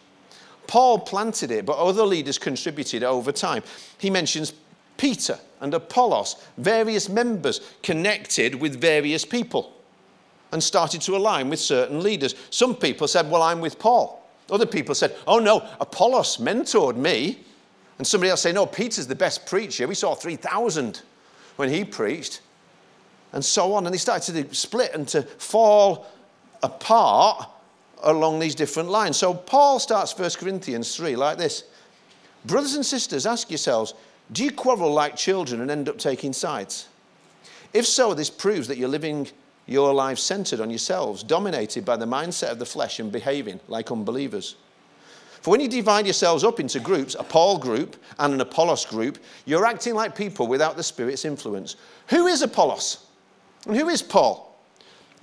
Paul planted it, but other leaders contributed over time. He mentions Peter and Apollos, various members connected with various people and started to align with certain leaders. Some people said, Well, I'm with Paul. Other people said, Oh no, Apollos mentored me. And somebody else said, No, Peter's the best preacher. We saw 3,000 when he preached. And so on. And they started to split and to fall apart along these different lines. So Paul starts 1 Corinthians 3 like this Brothers and sisters, ask yourselves, do you quarrel like children and end up taking sides? If so, this proves that you're living your lives centered on yourselves, dominated by the mindset of the flesh and behaving like unbelievers. For when you divide yourselves up into groups, a Paul group and an Apollos group, you're acting like people without the Spirit's influence. Who is Apollos? And who is Paul?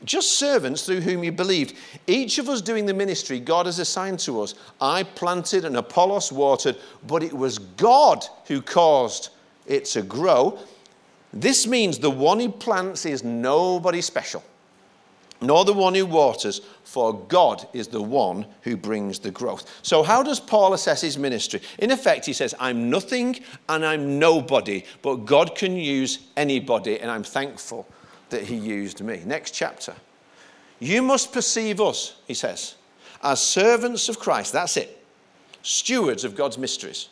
Just servants through whom you believed. Each of us doing the ministry God has assigned to us. I planted and Apollos watered, but it was God who caused it to grow. This means the one who plants is nobody special, nor the one who waters, for God is the one who brings the growth. So, how does Paul assess his ministry? In effect, he says, I'm nothing and I'm nobody, but God can use anybody, and I'm thankful that he used me. Next chapter. You must perceive us, he says, as servants of Christ. That's it. Stewards of God's mysteries.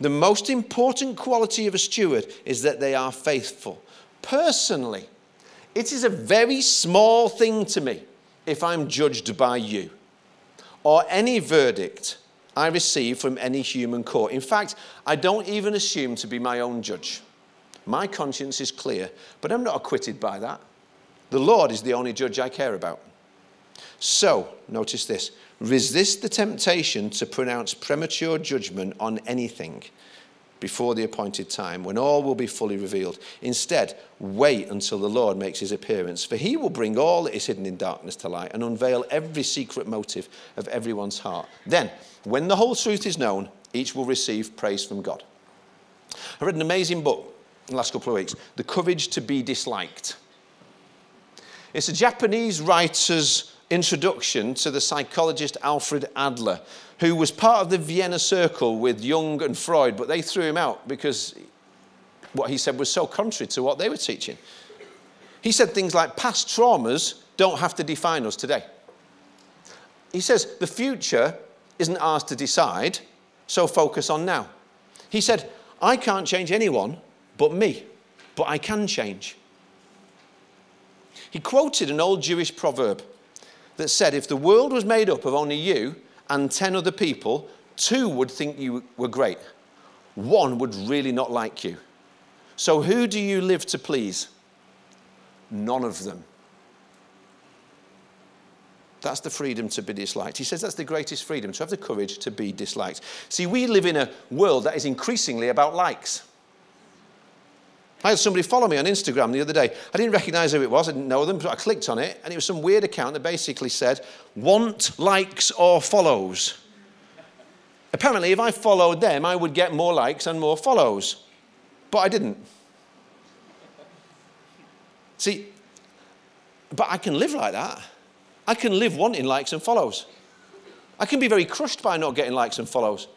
The most important quality of a steward is that they are faithful. Personally, it is a very small thing to me if I'm judged by you or any verdict I receive from any human court. In fact, I don't even assume to be my own judge. My conscience is clear, but I'm not acquitted by that. The Lord is the only judge I care about. So, notice this resist the temptation to pronounce premature judgment on anything before the appointed time, when all will be fully revealed. Instead, wait until the Lord makes his appearance, for he will bring all that is hidden in darkness to light and unveil every secret motive of everyone's heart. Then, when the whole truth is known, each will receive praise from God. I read an amazing book in the last couple of weeks The Courage to Be Disliked. It's a Japanese writer's introduction to the psychologist Alfred Adler, who was part of the Vienna Circle with Jung and Freud, but they threw him out because what he said was so contrary to what they were teaching. He said things like past traumas don't have to define us today. He says the future isn't ours to decide, so focus on now. He said, I can't change anyone but me, but I can change. He quoted an old Jewish proverb that said, If the world was made up of only you and 10 other people, two would think you were great, one would really not like you. So, who do you live to please? None of them. That's the freedom to be disliked. He says that's the greatest freedom, to have the courage to be disliked. See, we live in a world that is increasingly about likes. I had somebody follow me on Instagram the other day. I didn't recognize who it was, I didn't know them, but I clicked on it, and it was some weird account that basically said, want likes or follows. Apparently, if I followed them, I would get more likes and more follows. But I didn't. See, but I can live like that. I can live wanting likes and follows. I can be very crushed by not getting likes and follows.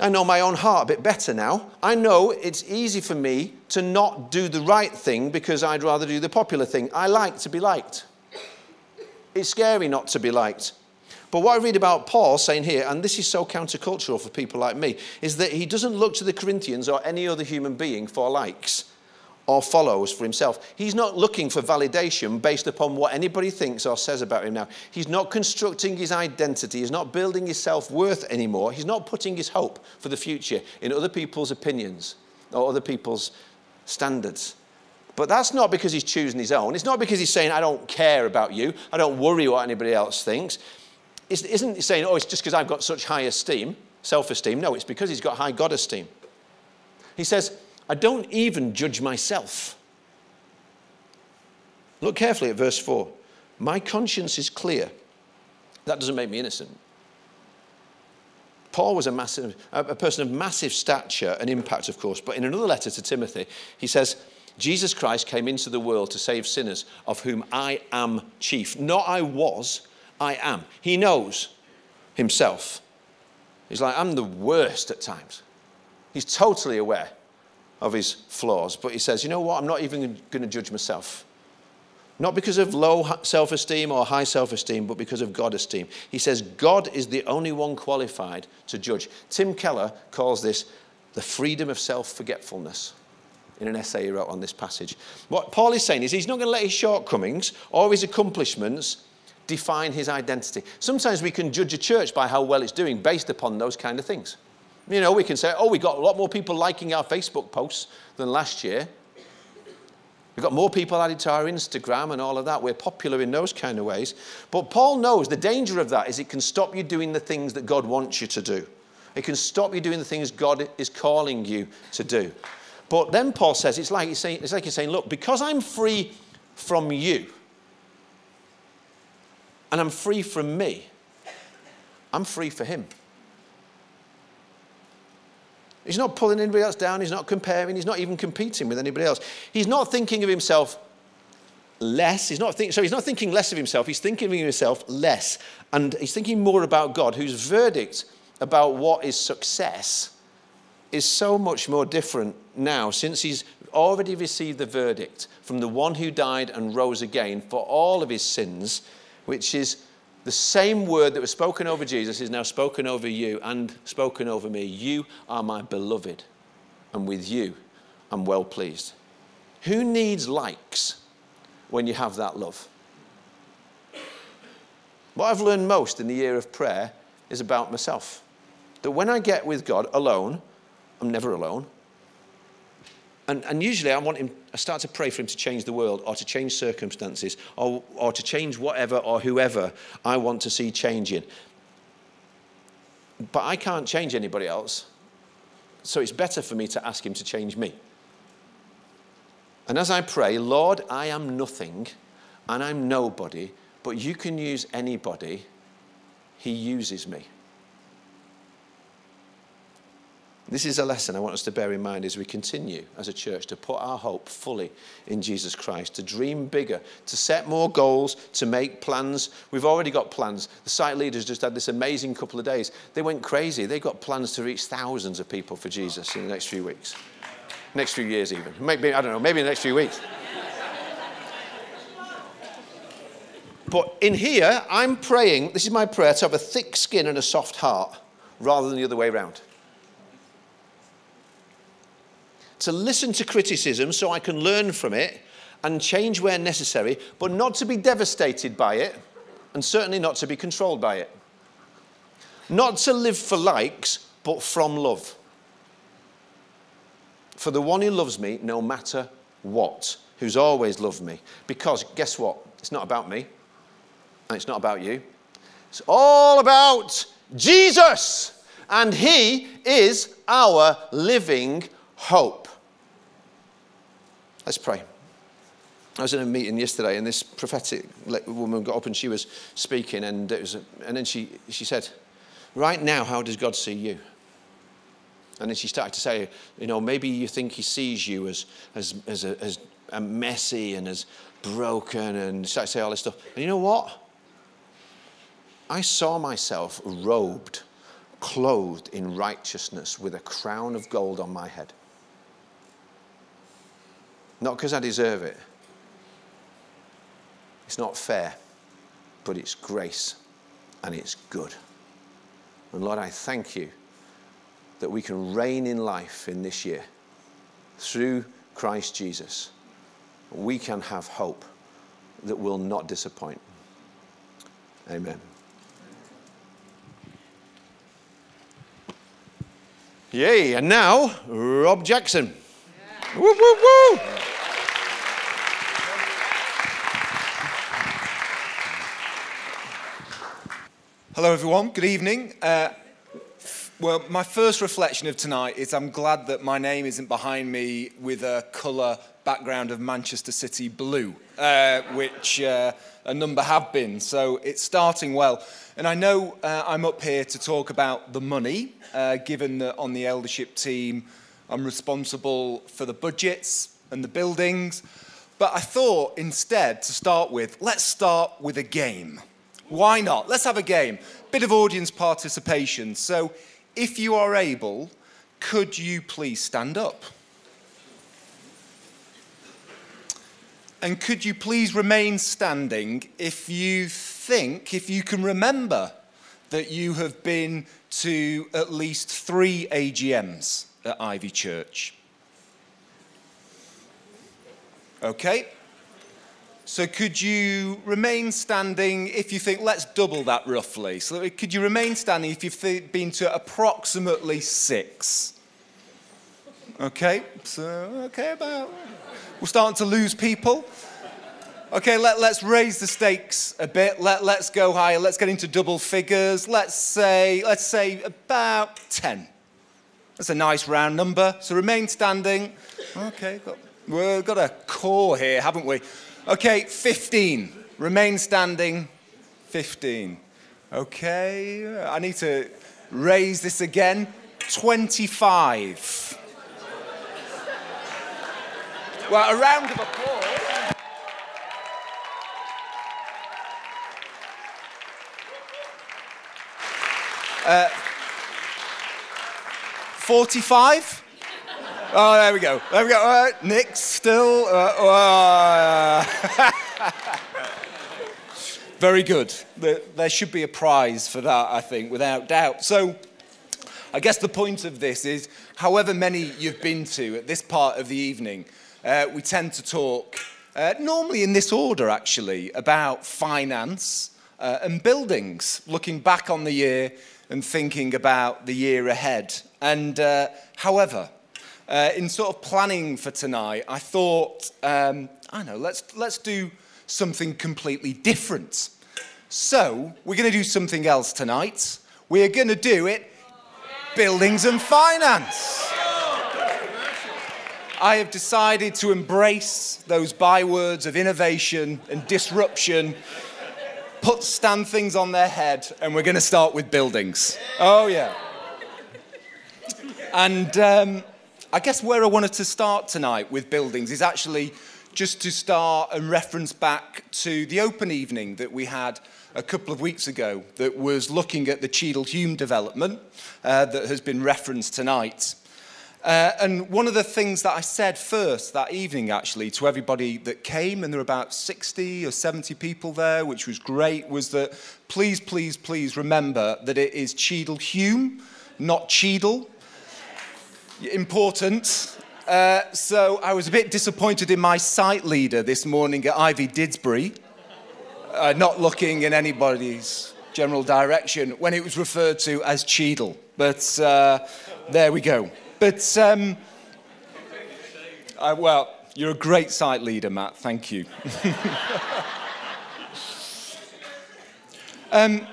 I know my own heart a bit better now. I know it's easy for me to not do the right thing because I'd rather do the popular thing. I like to be liked. It's scary not to be liked. But what I read about Paul saying here, and this is so countercultural for people like me, is that he doesn't look to the Corinthians or any other human being for likes or follows for himself. He's not looking for validation based upon what anybody thinks or says about him now. He's not constructing his identity. He's not building his self worth anymore. He's not putting his hope for the future in other people's opinions or other people's standards. But that's not because he's choosing his own. It's not because he's saying, I don't care about you. I don't worry what anybody else thinks. It isn't saying, oh, it's just because I've got such high esteem, self esteem. No, it's because he's got high God esteem. He says, I don't even judge myself. Look carefully at verse 4. My conscience is clear. That doesn't make me innocent. Paul was a, massive, a person of massive stature and impact, of course, but in another letter to Timothy, he says, Jesus Christ came into the world to save sinners, of whom I am chief. Not I was, I am. He knows himself. He's like, I'm the worst at times. He's totally aware of his flaws. But he says, you know what? I'm not even going to judge myself. Not because of low self esteem or high self esteem, but because of God esteem. He says, God is the only one qualified to judge. Tim Keller calls this the freedom of self forgetfulness in an essay he wrote on this passage. What Paul is saying is he's not going to let his shortcomings or his accomplishments define his identity. Sometimes we can judge a church by how well it's doing based upon those kind of things. You know, we can say, oh, we got a lot more people liking our Facebook posts than last year. We've got more people added to our Instagram and all of that. We're popular in those kind of ways. But Paul knows the danger of that is it can stop you doing the things that God wants you to do. It can stop you doing the things God is calling you to do. But then Paul says, it's like he's saying, it's like he's saying look, because I'm free from you and I'm free from me, I'm free for him. He's not pulling anybody else down. He's not comparing. He's not even competing with anybody else. He's not thinking of himself less. He's not think, so he's not thinking less of himself. He's thinking of himself less. And he's thinking more about God, whose verdict about what is success is so much more different now since he's already received the verdict from the one who died and rose again for all of his sins, which is the same word that was spoken over Jesus is now spoken over you and spoken over me. You are my beloved, and with you I'm well pleased. Who needs likes when you have that love? What I've learned most in the year of prayer is about myself. That when I get with God alone, I'm never alone. And, and usually I want him, I start to pray for him to change the world or to change circumstances or, or to change whatever or whoever I want to see changing. But I can't change anybody else. So it's better for me to ask him to change me. And as I pray, Lord, I am nothing and I'm nobody, but you can use anybody. He uses me. This is a lesson I want us to bear in mind as we continue as a church to put our hope fully in Jesus Christ, to dream bigger, to set more goals, to make plans. We've already got plans. The site leaders just had this amazing couple of days. They went crazy. They've got plans to reach thousands of people for Jesus in the next few weeks, next few years, even. Maybe, I don't know, maybe in the next few weeks. But in here, I'm praying, this is my prayer, to have a thick skin and a soft heart rather than the other way around. To listen to criticism so I can learn from it and change where necessary, but not to be devastated by it, and certainly not to be controlled by it. Not to live for likes, but from love. For the one who loves me, no matter what, who's always loved me. Because guess what? It's not about me, and it's not about you. It's all about Jesus, and He is our living hope. Let's pray. I was in a meeting yesterday, and this prophetic woman got up and she was speaking, and, it was a, and then she, she said, Right now, how does God see you? And then she started to say, You know, maybe you think He sees you as, as, as, a, as a messy and as broken, and started to say all this stuff. And you know what? I saw myself robed, clothed in righteousness with a crown of gold on my head. Not because I deserve it. It's not fair, but it's grace and it's good. And Lord, I thank you that we can reign in life in this year through Christ Jesus. We can have hope that will not disappoint. Amen. Yay, and now, Rob Jackson. Woo, woo, woo. Hello, everyone. Good evening. Uh, well, my first reflection of tonight is I'm glad that my name isn't behind me with a colour background of Manchester City blue, uh, which uh, a number have been. So it's starting well. And I know uh, I'm up here to talk about the money, uh, given that on the eldership team I'm responsible for the budgets and the buildings. But I thought instead, to start with, let's start with a game. Why not? Let's have a game. Bit of audience participation. So, if you are able, could you please stand up? And could you please remain standing if you think, if you can remember that you have been to at least three AGMs at Ivy Church? Okay, so could you remain standing if you think, let's double that roughly. So could you remain standing if you've been to approximately six? Okay, so, okay, about. We're starting to lose people. Okay, let, let's raise the stakes a bit. Let, let's go higher. Let's get into double figures. Let's say, let's say about 10. That's a nice round number. So remain standing. Okay, got, we've got a core here, haven't we? Okay, 15. Remain standing. 15. Okay, I need to raise this again. 25. well, a round of applause. Uh, 45? Oh, there we go. There we go. Right, Nick still. Uh, uh, very good. There, there should be a prize for that, I think, without doubt. So, I guess the point of this is however many you've been to at this part of the evening, uh, we tend to talk, uh, normally in this order actually, about finance uh, and buildings, looking back on the year and thinking about the year ahead. And uh, however, uh, in sort of planning for tonight, I thought, um, I know, let's, let's do something completely different. So, we're going to do something else tonight. We're going to do it buildings and finance. I have decided to embrace those bywords of innovation and disruption, put stand things on their head, and we're going to start with buildings. Oh, yeah. And um, I guess where I wanted to start tonight with buildings is actually just to start and reference back to the open evening that we had a couple of weeks ago that was looking at the Cheadle Hulme development uh, that has been referenced tonight. Uh, and one of the things that I said first that evening, actually, to everybody that came, and there were about 60 or 70 people there, which was great, was that please, please, please remember that it is Cheadle Hulme, not Cheadle. Important. Uh, so I was a bit disappointed in my site leader this morning at Ivy Didsbury, uh, not looking in anybody's general direction when it was referred to as Cheadle. But uh, there we go. But, um, I, well, you're a great site leader, Matt. Thank you. um,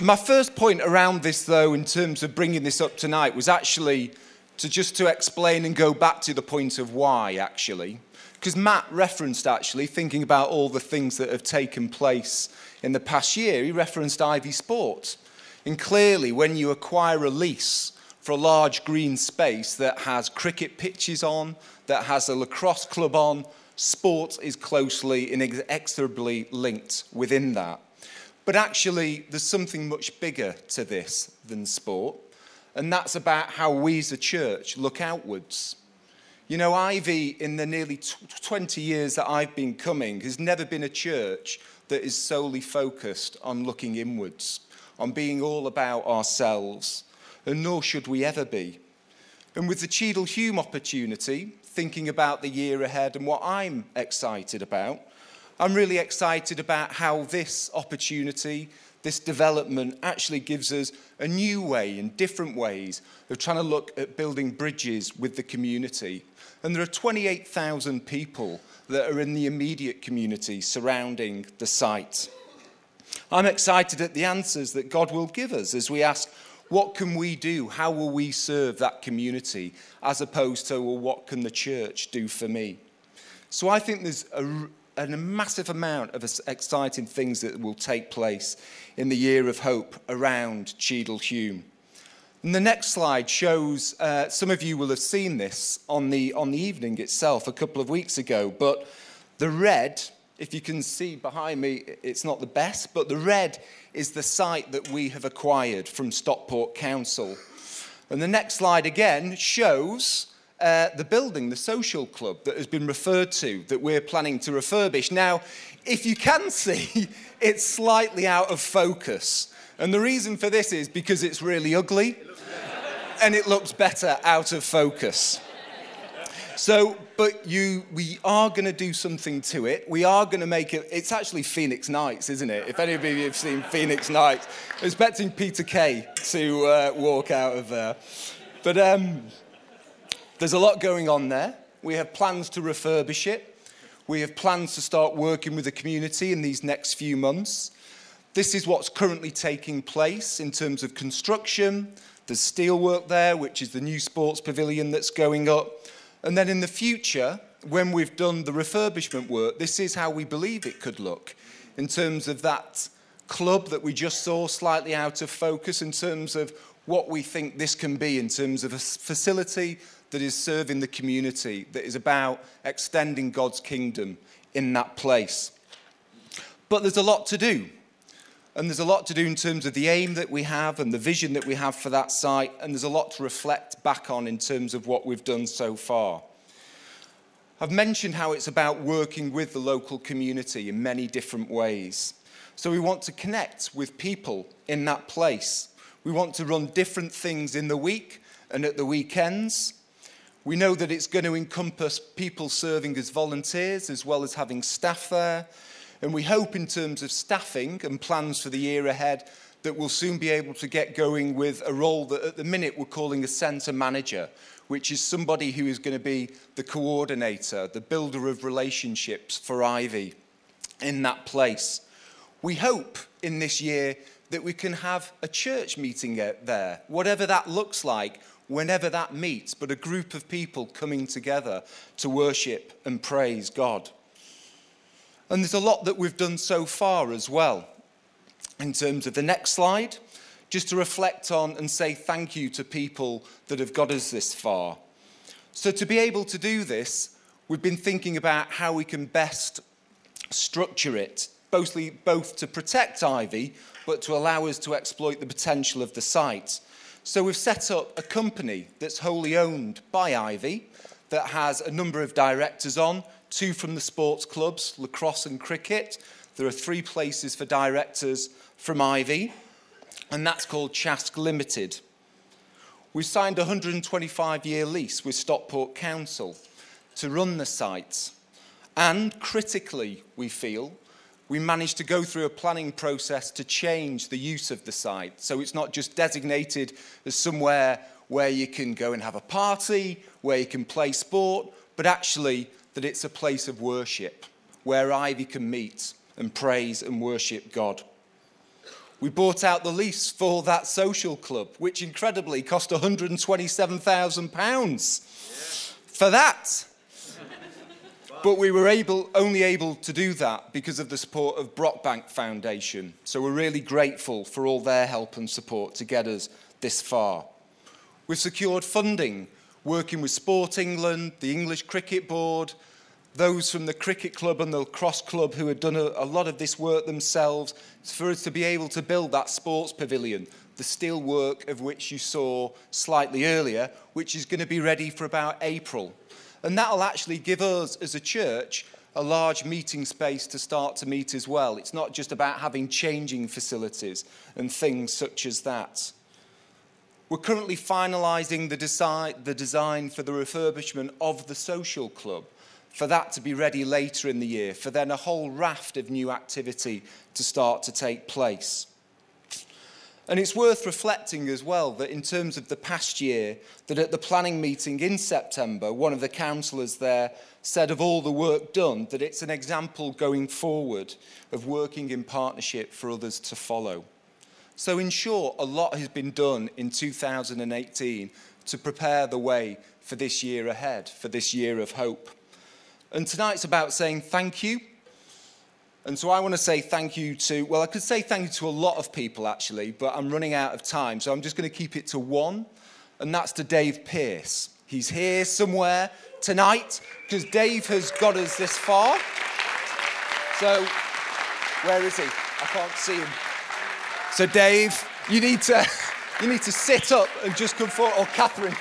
my first point around this, though, in terms of bringing this up tonight, was actually to just to explain and go back to the point of why, actually. Because Matt referenced, actually, thinking about all the things that have taken place in the past year, he referenced Ivy Sport. And clearly, when you acquire a lease for a large green space that has cricket pitches on, that has a lacrosse club on, sport is closely inexorably linked within that. But actually, there's something much bigger to this than sport, and that's about how we as a church look outwards. You know, Ivy, in the nearly 20 years that I've been coming, has never been a church that is solely focused on looking inwards, on being all about ourselves, and nor should we ever be. And with the Cheadle Hulme opportunity, thinking about the year ahead and what I'm excited about, I'm really excited about how this opportunity, this development actually gives us a new way in different ways of trying to look at building bridges with the community. And there are 28,000 people that are in the immediate community surrounding the site. I'm excited at the answers that God will give us as we ask, what can we do? How will we serve that community? As opposed to, well, what can the church do for me? So I think there's a, a massive amount of exciting things that will take place in the year of hope around Cheadle Hulme. And the next slide shows, uh, some of you will have seen this on the, on the evening itself a couple of weeks ago, but the red, if you can see behind me, it's not the best, but the red is the site that we have acquired from Stockport Council. And the next slide again shows uh, the building, the social club that has been referred to, that we're planning to refurbish. Now, if you can see, it's slightly out of focus. And the reason for this is because it's really ugly and it looks better out of focus. So, but you, we are going to do something to it. We are going to make it. It's actually Phoenix Nights, isn't it? If any of you have seen Phoenix Nights, expecting Peter Kay to uh, walk out of there. But um, There's a lot going on there. We have plans to refurbish it. We have plans to start working with the community in these next few months. This is what's currently taking place in terms of construction. There's steelwork there, which is the new sports pavilion that's going up. And then in the future, when we've done the refurbishment work, this is how we believe it could look in terms of that club that we just saw slightly out of focus, in terms of what we think this can be, in terms of a facility that is serving the community, that is about extending God's kingdom in that place. But there's a lot to do. And there's a lot to do in terms of the aim that we have and the vision that we have for that site. And there's a lot to reflect back on in terms of what we've done so far. I've mentioned how it's about working with the local community in many different ways. So we want to connect with people in that place. We want to run different things in the week and at the weekends. We know that it's going to encompass people serving as volunteers as well as having staff there. And we hope, in terms of staffing and plans for the year ahead, that we'll soon be able to get going with a role that at the minute we're calling a centre manager, which is somebody who is going to be the coordinator, the builder of relationships for Ivy in that place. We hope in this year that we can have a church meeting there, whatever that looks like, whenever that meets, but a group of people coming together to worship and praise God. And there's a lot that we've done so far as well. In terms of the next slide, just to reflect on and say thank you to people that have got us this far. So, to be able to do this, we've been thinking about how we can best structure it, mostly both to protect Ivy, but to allow us to exploit the potential of the site. So, we've set up a company that's wholly owned by Ivy that has a number of directors on two from the sports clubs, lacrosse and cricket. There are three places for directors from Ivy, and that's called Chask Limited. We've signed a 125 year lease with Stockport Council to run the site. And critically, we feel, we managed to go through a planning process to change the use of the site. So it's not just designated as somewhere where you can go and have a party, where you can play sport, but actually that it's a place of worship where Ivy can meet and praise and worship God. We bought out the lease for that social club, which incredibly cost £127,000 for that. But we were able, only able to do that because of the support of Brockbank Foundation. So we're really grateful for all their help and support to get us this far. We've secured funding working with Sport England, the English Cricket Board, those from the cricket club and the cross club who had done a, a, lot of this work themselves, for us to be able to build that sports pavilion, the steel work of which you saw slightly earlier, which is going to be ready for about April. And that'll actually give us as a church a large meeting space to start to meet as well. It's not just about having changing facilities and things such as that. We're currently finalising the, desi- the design for the refurbishment of the social club, for that to be ready later in the year, for then a whole raft of new activity to start to take place. And it's worth reflecting as well that in terms of the past year, that at the planning meeting in September, one of the councillors there said of all the work done that it's an example going forward of working in partnership for others to follow. So, in short, a lot has been done in 2018 to prepare the way for this year ahead, for this year of hope. And tonight's about saying thank you. And so I want to say thank you to, well, I could say thank you to a lot of people actually, but I'm running out of time. So I'm just going to keep it to one, and that's to Dave Pierce. He's here somewhere tonight because Dave has got us this far. So, where is he? I can't see him. So, Dave, you need to, you need to sit up and just come forward, or Catherine.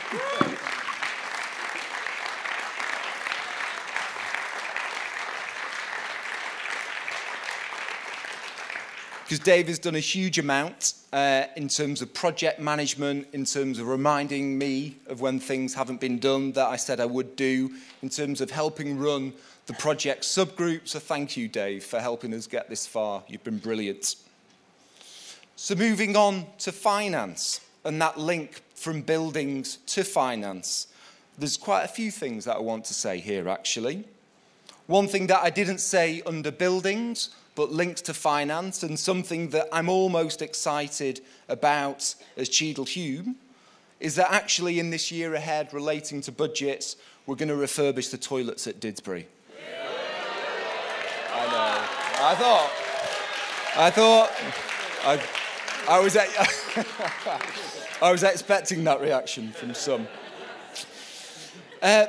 Because Dave has done a huge amount uh, in terms of project management, in terms of reminding me of when things haven't been done that I said I would do, in terms of helping run the project subgroup. So thank you, Dave, for helping us get this far. You've been brilliant. So, moving on to finance and that link from buildings to finance. there's quite a few things that I want to say here, actually. One thing that I didn't say under buildings, but linked to finance, and something that I'm almost excited about as Cheadle Hulme, is that actually in this year ahead, relating to budgets, we're going to refurbish the toilets at Didsbury. I know. I thought. I thought. I, I was. I was expecting that reaction from some. Uh,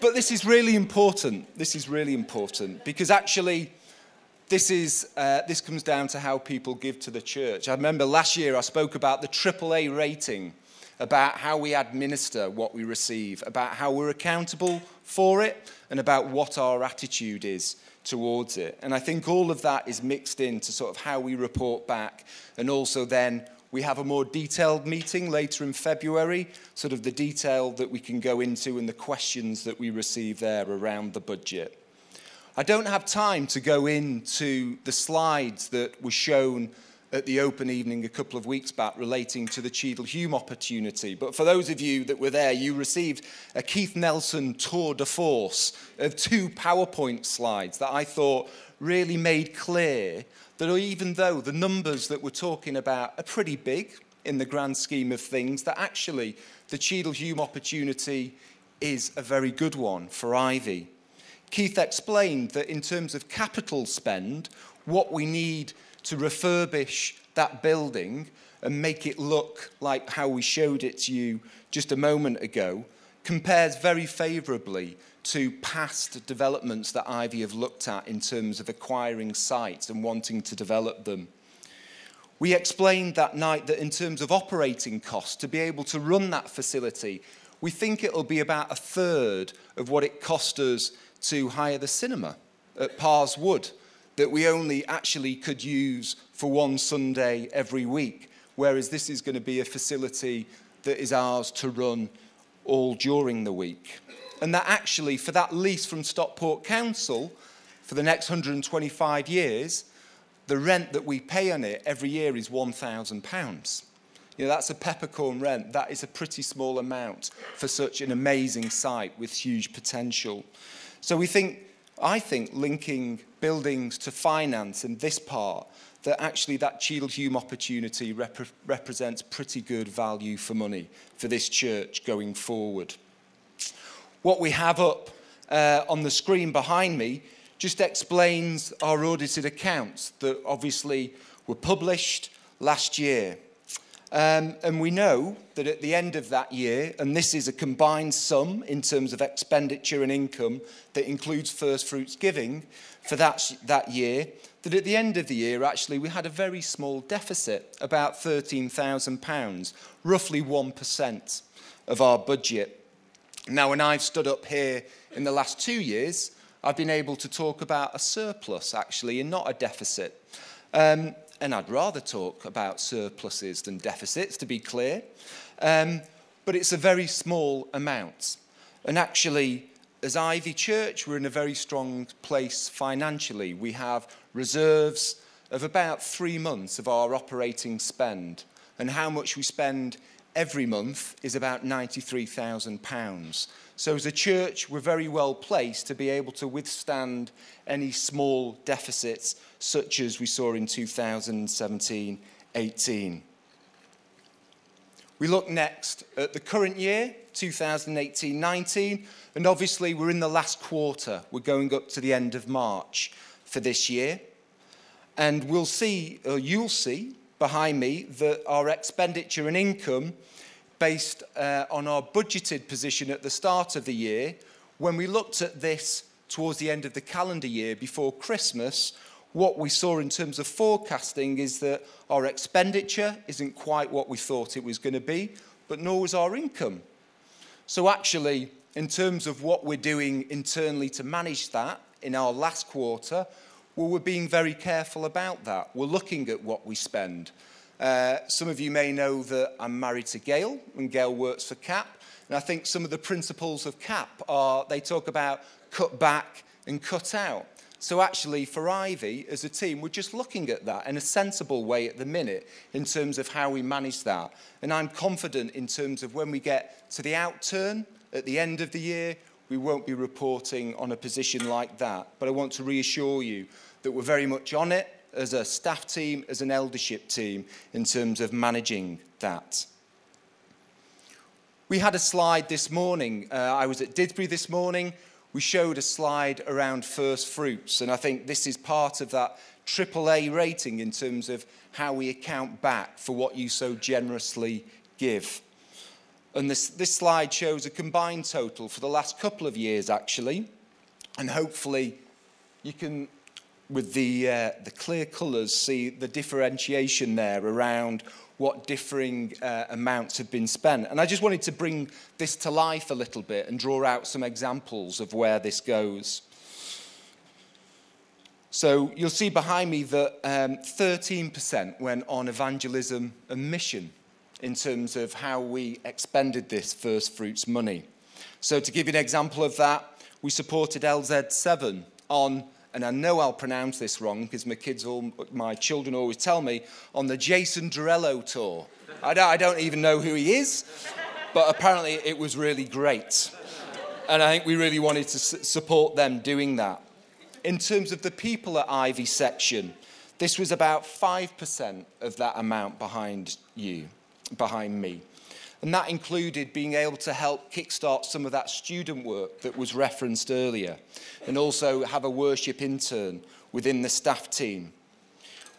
but this is really important. This is really important because actually, this, is, uh, this comes down to how people give to the church. I remember last year I spoke about the AAA rating, about how we administer what we receive, about how we're accountable for it, and about what our attitude is towards it. And I think all of that is mixed into sort of how we report back, and also then we have a more detailed meeting later in February, sort of the detail that we can go into and the questions that we receive there around the budget. I don't have time to go into the slides that were shown at the open evening a couple of weeks back relating to the Cheadle Hulme opportunity. But for those of you that were there, you received a Keith Nelson tour de force of two PowerPoint slides that I thought really made clear that even though the numbers that we're talking about are pretty big in the grand scheme of things, that actually the Cheadle Hulme opportunity is a very good one for Ivy. Keith explained that in terms of capital spend, what we need to refurbish that building and make it look like how we showed it to you just a moment ago compares very favourably to past developments that Ivy have looked at in terms of acquiring sites and wanting to develop them. We explained that night that in terms of operating costs, to be able to run that facility, we think it'll be about a third of what it cost us to hire the cinema at Parrs Wood, that we only actually could use for one Sunday every week, whereas this is going to be a facility that is ours to run all during the week and that actually, for that lease from Stockport Council for the next 125 years, the rent that we pay on it every year is £1,000. You know, that's a peppercorn rent. That is a pretty small amount for such an amazing site with huge potential. So we think, I think, linking buildings to finance in this part, that actually that Cheadle Hulme opportunity rep- represents pretty good value for money for this church going forward. What we have up uh, on the screen behind me just explains our audited accounts that obviously were published last year. Um, and we know that at the end of that year, and this is a combined sum in terms of expenditure and income that includes first fruits giving for that, that year, that at the end of the year, actually, we had a very small deficit, about £13,000, roughly 1% of our budget. Now, when I've stood up here in the last two years, I've been able to talk about a surplus, actually, and not a deficit. Um, and I'd rather talk about surpluses than deficits, to be clear. Um, but it's a very small amount. And actually, as Ivy Church, we're in a very strong place financially. We have reserves of about three months of our operating spend. And how much we spend every month is about £93,000. So, as a church, we're very well placed to be able to withstand any small deficits, such as we saw in 2017 18. We look next at the current year, 2018 19, and obviously we're in the last quarter. We're going up to the end of March for this year. And we'll see, or you'll see, behind me that our expenditure and income, based uh, on our budgeted position at the start of the year, when we looked at this towards the end of the calendar year before Christmas, what we saw in terms of forecasting is that our expenditure isn't quite what we thought it was going to be, but nor was our income. So, actually, in terms of what we're doing internally to manage that in our last quarter, well, we're being very careful about that. We're looking at what we spend. Uh, some of you may know that I'm married to Gail, and Gail works for CAP. And I think some of the principles of CAP are they talk about cut back and cut out. So, actually, for Ivy as a team, we're just looking at that in a sensible way at the minute in terms of how we manage that. And I'm confident in terms of when we get to the outturn at the end of the year, we won't be reporting on a position like that. But I want to reassure you that we're very much on it as a staff team, as an eldership team, in terms of managing that. We had a slide this morning. Uh, I was at Didsbury this morning. We showed a slide around first fruits, and I think this is part of that AAA rating in terms of how we account back for what you so generously give. And this, this slide shows a combined total for the last couple of years, actually. And hopefully, you can, with the, uh, the clear colours, see the differentiation there around what differing uh, amounts have been spent. And I just wanted to bring this to life a little bit and draw out some examples of where this goes. So you'll see behind me that um, 13% went on evangelism and mission in terms of how we expended this first fruits money. So to give you an example of that, we supported LZ7 on, and I know I'll pronounce this wrong because my kids, all, my children always tell me, on the Jason Dorello tour. I don't, I don't even know who he is, but apparently it was really great. And I think we really wanted to support them doing that in terms of the people at Ivy section, this was about 5% of that amount behind you, behind me. And that included being able to help kickstart some of that student work that was referenced earlier, and also have a worship intern within the staff team.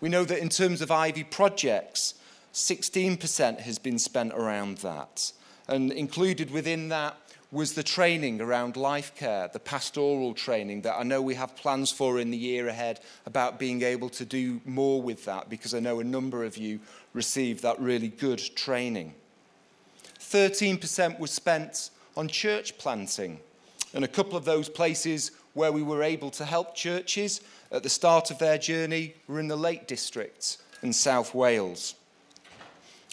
We know that in terms of Ivy projects, 16% has been spent around that. And included within that was the training around life care, the pastoral training that I know we have plans for in the year ahead about being able to do more with that because I know a number of you received that really good training. 13% was spent on church planting, and a couple of those places where we were able to help churches at the start of their journey were in the Lake District in South Wales.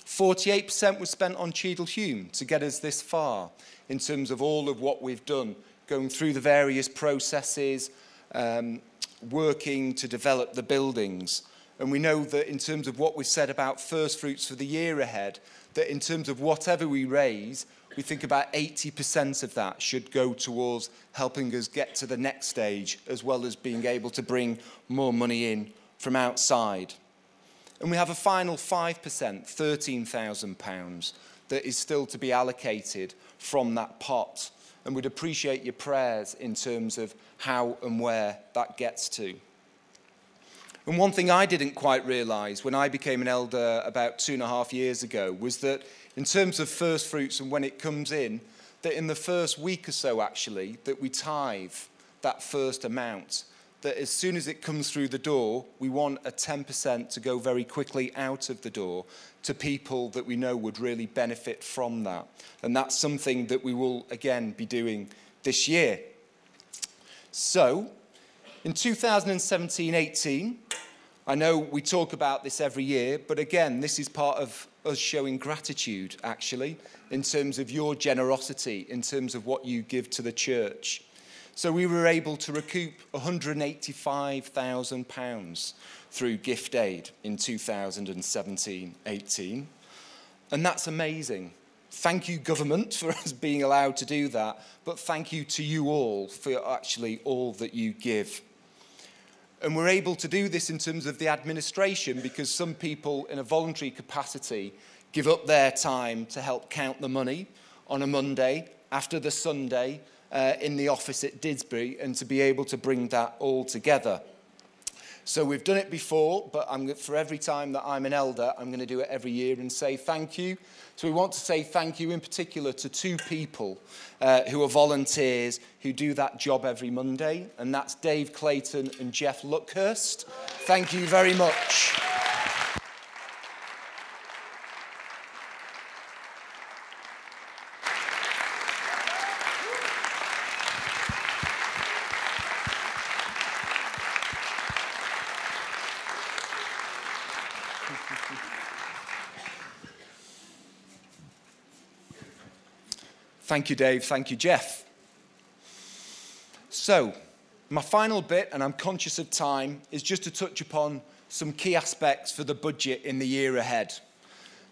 48% was spent on Cheadle Hulme to get us this far in terms of all of what we've done, going through the various processes, um, working to develop the buildings. And we know that in terms of what we've said about first fruits for the year ahead, that in terms of whatever we raise, we think about 80% of that should go towards helping us get to the next stage, as well as being able to bring more money in from outside. And we have a final 5%, £13,000, that is still to be allocated from that pot. And we'd appreciate your prayers in terms of how and where that gets to. And one thing I didn't quite realise when I became an elder about two and a half years ago was that in terms of first fruits and when it comes in, that in the first week or so actually, that we tithe that first amount that as soon as it comes through the door, we want a 10% to go very quickly out of the door to people that we know would really benefit from that. And that's something that we will again be doing this year. So, in 2017 18, I know we talk about this every year, but again, this is part of us showing gratitude, actually, in terms of your generosity, in terms of what you give to the church. So we were able to recoup £185,000 through gift aid in 2017 18. And that's amazing. Thank you, government, for us being allowed to do that, but thank you to you all for actually all that you give. And we're able to do this in terms of the administration because some people in a voluntary capacity give up their time to help count the money on a Monday after the Sunday uh, in the office at Didsbury and to be able to bring that all together. So we've done it before, but I'm, for every time that I'm an elder, I'm going to do it every year and say thank you. So we want to say thank you in particular to two people uh, who are volunteers who do that job every Monday, and that's Dave Clayton and Jeff Luckhurst. Thank you very much. Thank you, Dave. Thank you, Jeff. So, my final bit, and I'm conscious of time, is just to touch upon some key aspects for the budget in the year ahead.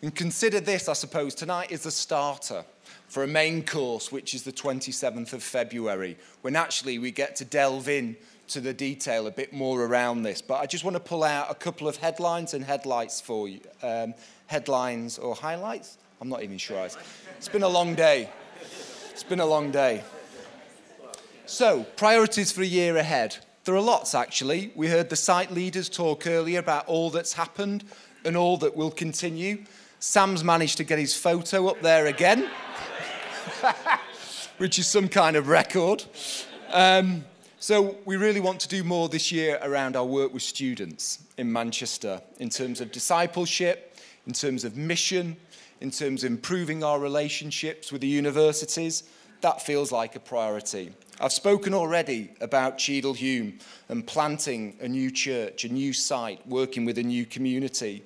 And consider this, I suppose, tonight is the starter. for a main course, which is the 27th of February, when actually we get to delve in to the detail a bit more around this. But I just want to pull out a couple of headlines and headlights for you. Um, headlines or highlights? I'm not even sure. It's been a long day. It's been a long day. So, priorities for a year ahead. There are lots, actually. We heard the site leaders talk earlier about all that's happened and all that will continue. Sam's managed to get his photo up there again, which is some kind of record. Um, so, we really want to do more this year around our work with students in Manchester in terms of discipleship, in terms of mission, in terms of improving our relationships with the universities. That feels like a priority. I've spoken already about Cheadle Hulme and planting a new church, a new site, working with a new community.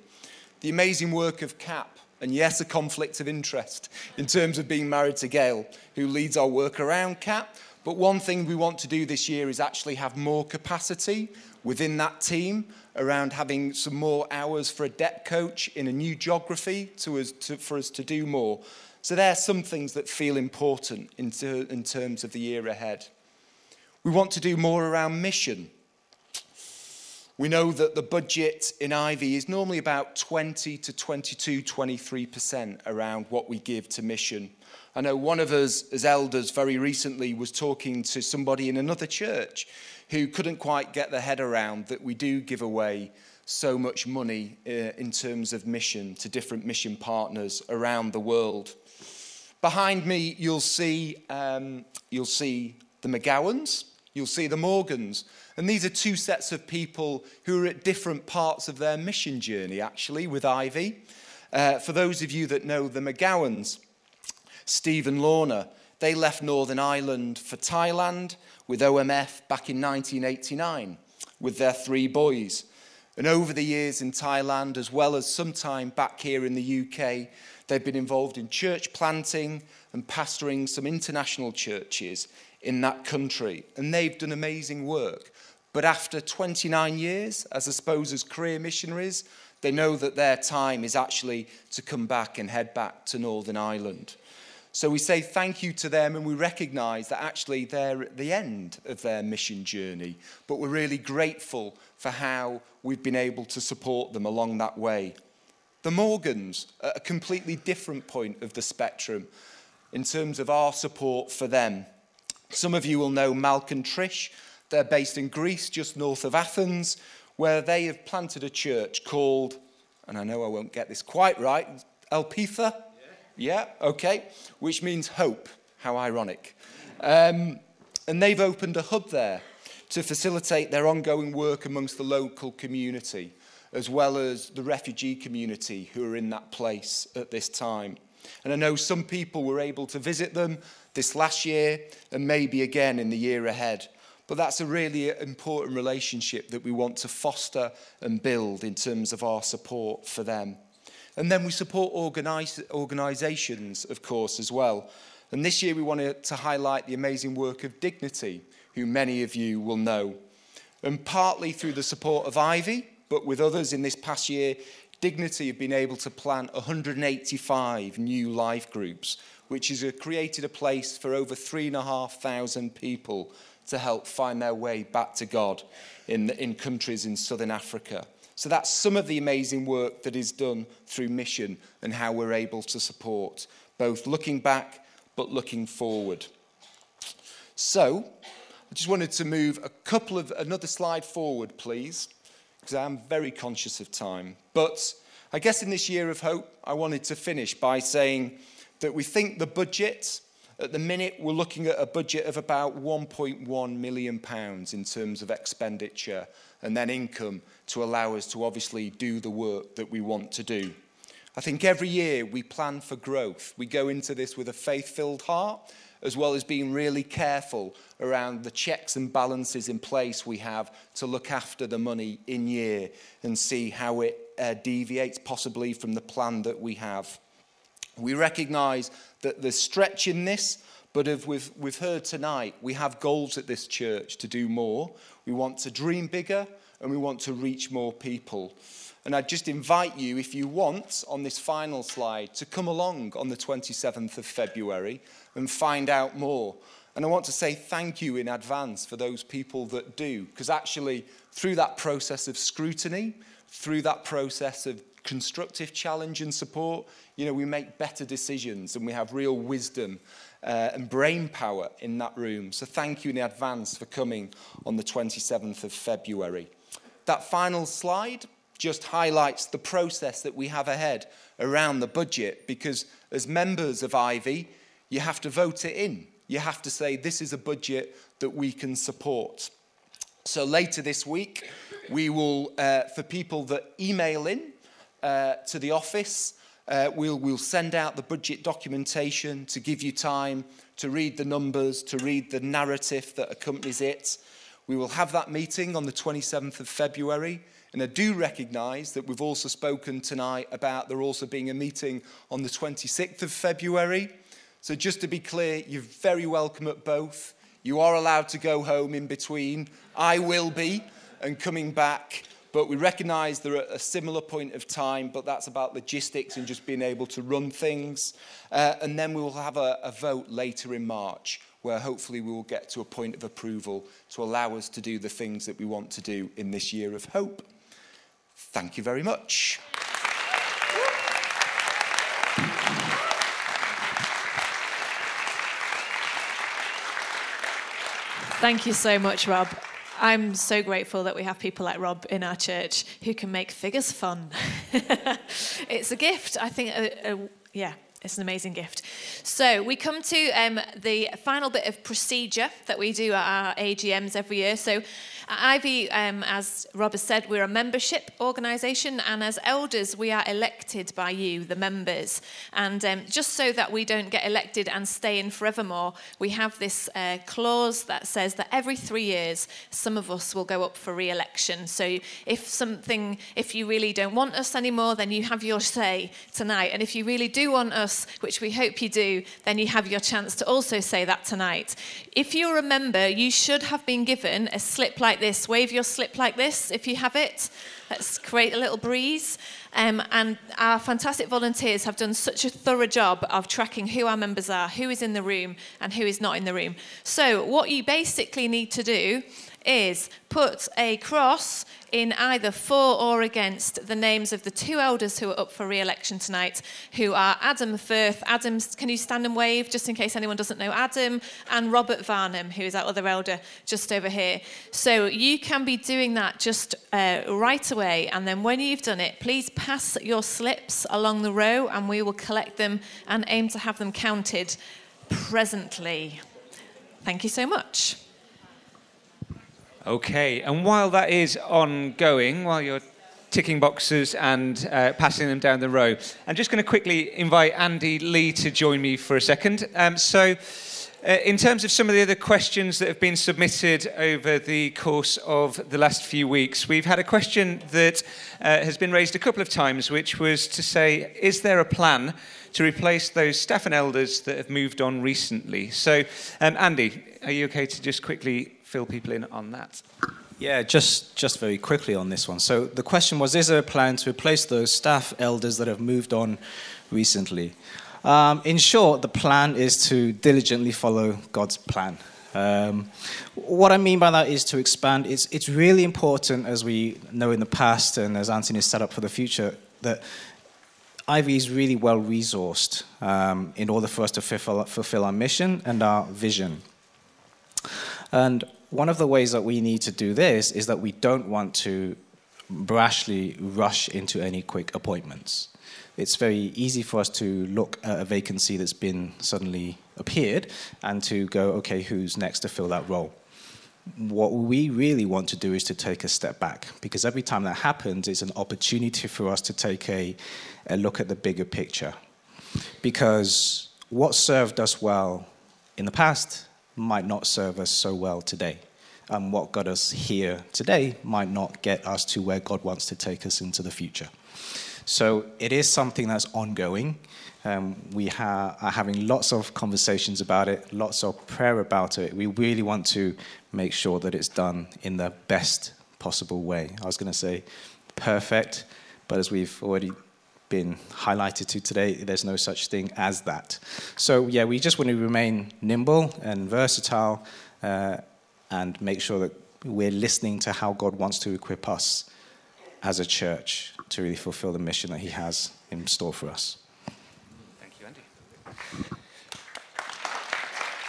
The amazing work of CAP, and yes, a conflict of interest in terms of being married to Gail, who leads our work around CAP. But one thing we want to do this year is actually have more capacity within that team around having some more hours for a debt coach in a new geography to us, to, for us to do more. So there are some things that feel important in, ter- in terms of the year ahead. We want to do more around mission. We know that the budget in Ivy is normally about 20 to 22, 23% around what we give to mission. I know one of us, as elders, very recently was talking to somebody in another church who couldn't quite get their head around that we do give away so much money uh, in terms of mission to different mission partners around the world. Behind me, you'll see, um, you'll see the McGowans, you'll see the Morgans. And these are two sets of people who are at different parts of their mission journey, actually, with Ivy. Uh, for those of you that know the McGowans, Steve and Lorna, they left Northern Ireland for Thailand with OMF back in 1989 with their three boys. And over the years in Thailand, as well as some time back here in the UK, They've been involved in church planting and pastoring some international churches in that country. And they've done amazing work. But after 29 years, as I suppose as career missionaries, they know that their time is actually to come back and head back to Northern Ireland. So we say thank you to them and we recognize that actually they're at the end of their mission journey. But we're really grateful for how we've been able to support them along that way. The Morgans, at a completely different point of the spectrum in terms of our support for them. Some of you will know Malk and Trish. They're based in Greece, just north of Athens, where they have planted a church called, and I know I won't get this quite right, Elpitha? Yeah, okay, which means hope. How ironic. Um, and they've opened a hub there to facilitate their ongoing work amongst the local community as well as the refugee community who are in that place at this time. And I know some people were able to visit them this last year and maybe again in the year ahead. But that's a really important relationship that we want to foster and build in terms of our support for them. And then we support organize, organisations, of course, as well. And this year we wanted to highlight the amazing work of Dignity, who many of you will know. And partly through the support of Ivy, but with others in this past year, Dignity have been able to plant 185 new life groups, which has uh, created a place for over 3,500 people to help find their way back to God in, in countries in southern Africa. So that's some of the amazing work that is done through mission and how we're able to support, both looking back but looking forward. So, I just wanted to move a couple of another slide forward, please because I am very conscious of time. But I guess in this year of hope, I wanted to finish by saying that we think the budget, at the minute, we're looking at a budget of about 1.1 million pounds in terms of expenditure and then income to allow us to obviously do the work that we want to do. I think every year we plan for growth. We go into this with a faith filled heart as well as being really careful around the checks and balances in place we have to look after the money in year and see how it uh, deviates possibly from the plan that we have. We recognize that there's stretch in this, but as we've, we've heard tonight, we have goals at this church to do more. We want to dream bigger and we want to reach more people. And I'd just invite you, if you want, on this final slide, to come along on the 27th of February and find out more. And I want to say thank you in advance for those people that do, because actually, through that process of scrutiny, through that process of constructive challenge and support, you know, we make better decisions and we have real wisdom uh, and brain power in that room. So thank you in advance for coming on the 27th of February. That final slide just highlights the process that we have ahead around the budget because as members of Ivy, you have to vote it in. You have to say, this is a budget that we can support. So later this week, we will, uh, for people that email in uh, to the office, uh, we'll, we'll send out the budget documentation to give you time to read the numbers, to read the narrative that accompanies it. We will have that meeting on the 27th of February. And I do recognise that we've also spoken tonight about there also being a meeting on the 26th of February. So, just to be clear, you're very welcome at both. You are allowed to go home in between. I will be, and coming back. But we recognise they're at a similar point of time, but that's about logistics and just being able to run things. Uh, and then we will have a, a vote later in March where hopefully we will get to a point of approval to allow us to do the things that we want to do in this year of hope. Thank you very much. Thank you so much, Rob. I'm so grateful that we have people like Rob in our church who can make figures fun. it's a gift. I think, uh, uh, yeah, it's an amazing gift. So we come to um, the final bit of procedure that we do at our AGMs every year. So Ivy, um, as Rob has said, we're a membership organisation, and as elders, we are elected by you, the members. And um, just so that we don't get elected and stay in forevermore, we have this uh, clause that says that every three years, some of us will go up for re election. So if something, if you really don't want us anymore, then you have your say tonight. And if you really do want us, which we hope you do, then you have your chance to also say that tonight. If you're a member, you should have been given a slip like like this. Wave your slip like this if you have it. Let's create a little breeze. Um, and our fantastic volunteers have done such a thorough job of tracking who our members are, who is in the room, and who is not in the room. So, what you basically need to do is put a cross in either for or against the names of the two elders who are up for re-election tonight, who are Adam Firth. Adam, can you stand and wave just in case anyone doesn't know Adam, and Robert Varnum, who is our other elder just over here. So you can be doing that just uh, right away, and then when you've done it, please pass your slips along the row, and we will collect them and aim to have them counted presently. Thank you so much. Okay, and while that is ongoing, while you're ticking boxes and uh, passing them down the row, I'm just going to quickly invite Andy Lee to join me for a second. Um, so, uh, in terms of some of the other questions that have been submitted over the course of the last few weeks, we've had a question that uh, has been raised a couple of times, which was to say, is there a plan to replace those staff and elders that have moved on recently? So, um, Andy, are you okay to just quickly fill people in on that? Yeah, just just very quickly on this one. So the question was: Is there a plan to replace those staff elders that have moved on recently? Um, in short, the plan is to diligently follow God's plan. Um, what I mean by that is to expand. It's it's really important, as we know in the past, and as Anthony set up for the future, that Ivy is really well resourced um, in order for us to fulfill, fulfill our mission and our vision. And one of the ways that we need to do this is that we don't want to brashly rush into any quick appointments. It's very easy for us to look at a vacancy that's been suddenly appeared and to go, okay, who's next to fill that role? What we really want to do is to take a step back because every time that happens, it's an opportunity for us to take a, a look at the bigger picture. Because what served us well in the past might not serve us so well today. And what got us here today might not get us to where God wants to take us into the future. So it is something that's ongoing. Um, we ha- are having lots of conversations about it, lots of prayer about it. We really want to make sure that it's done in the best possible way. I was going to say perfect, but as we've already been highlighted to today, there's no such thing as that. So, yeah, we just want to remain nimble and versatile uh, and make sure that we're listening to how God wants to equip us as a church to really fulfill the mission that He has in store for us. Thank you, Andy.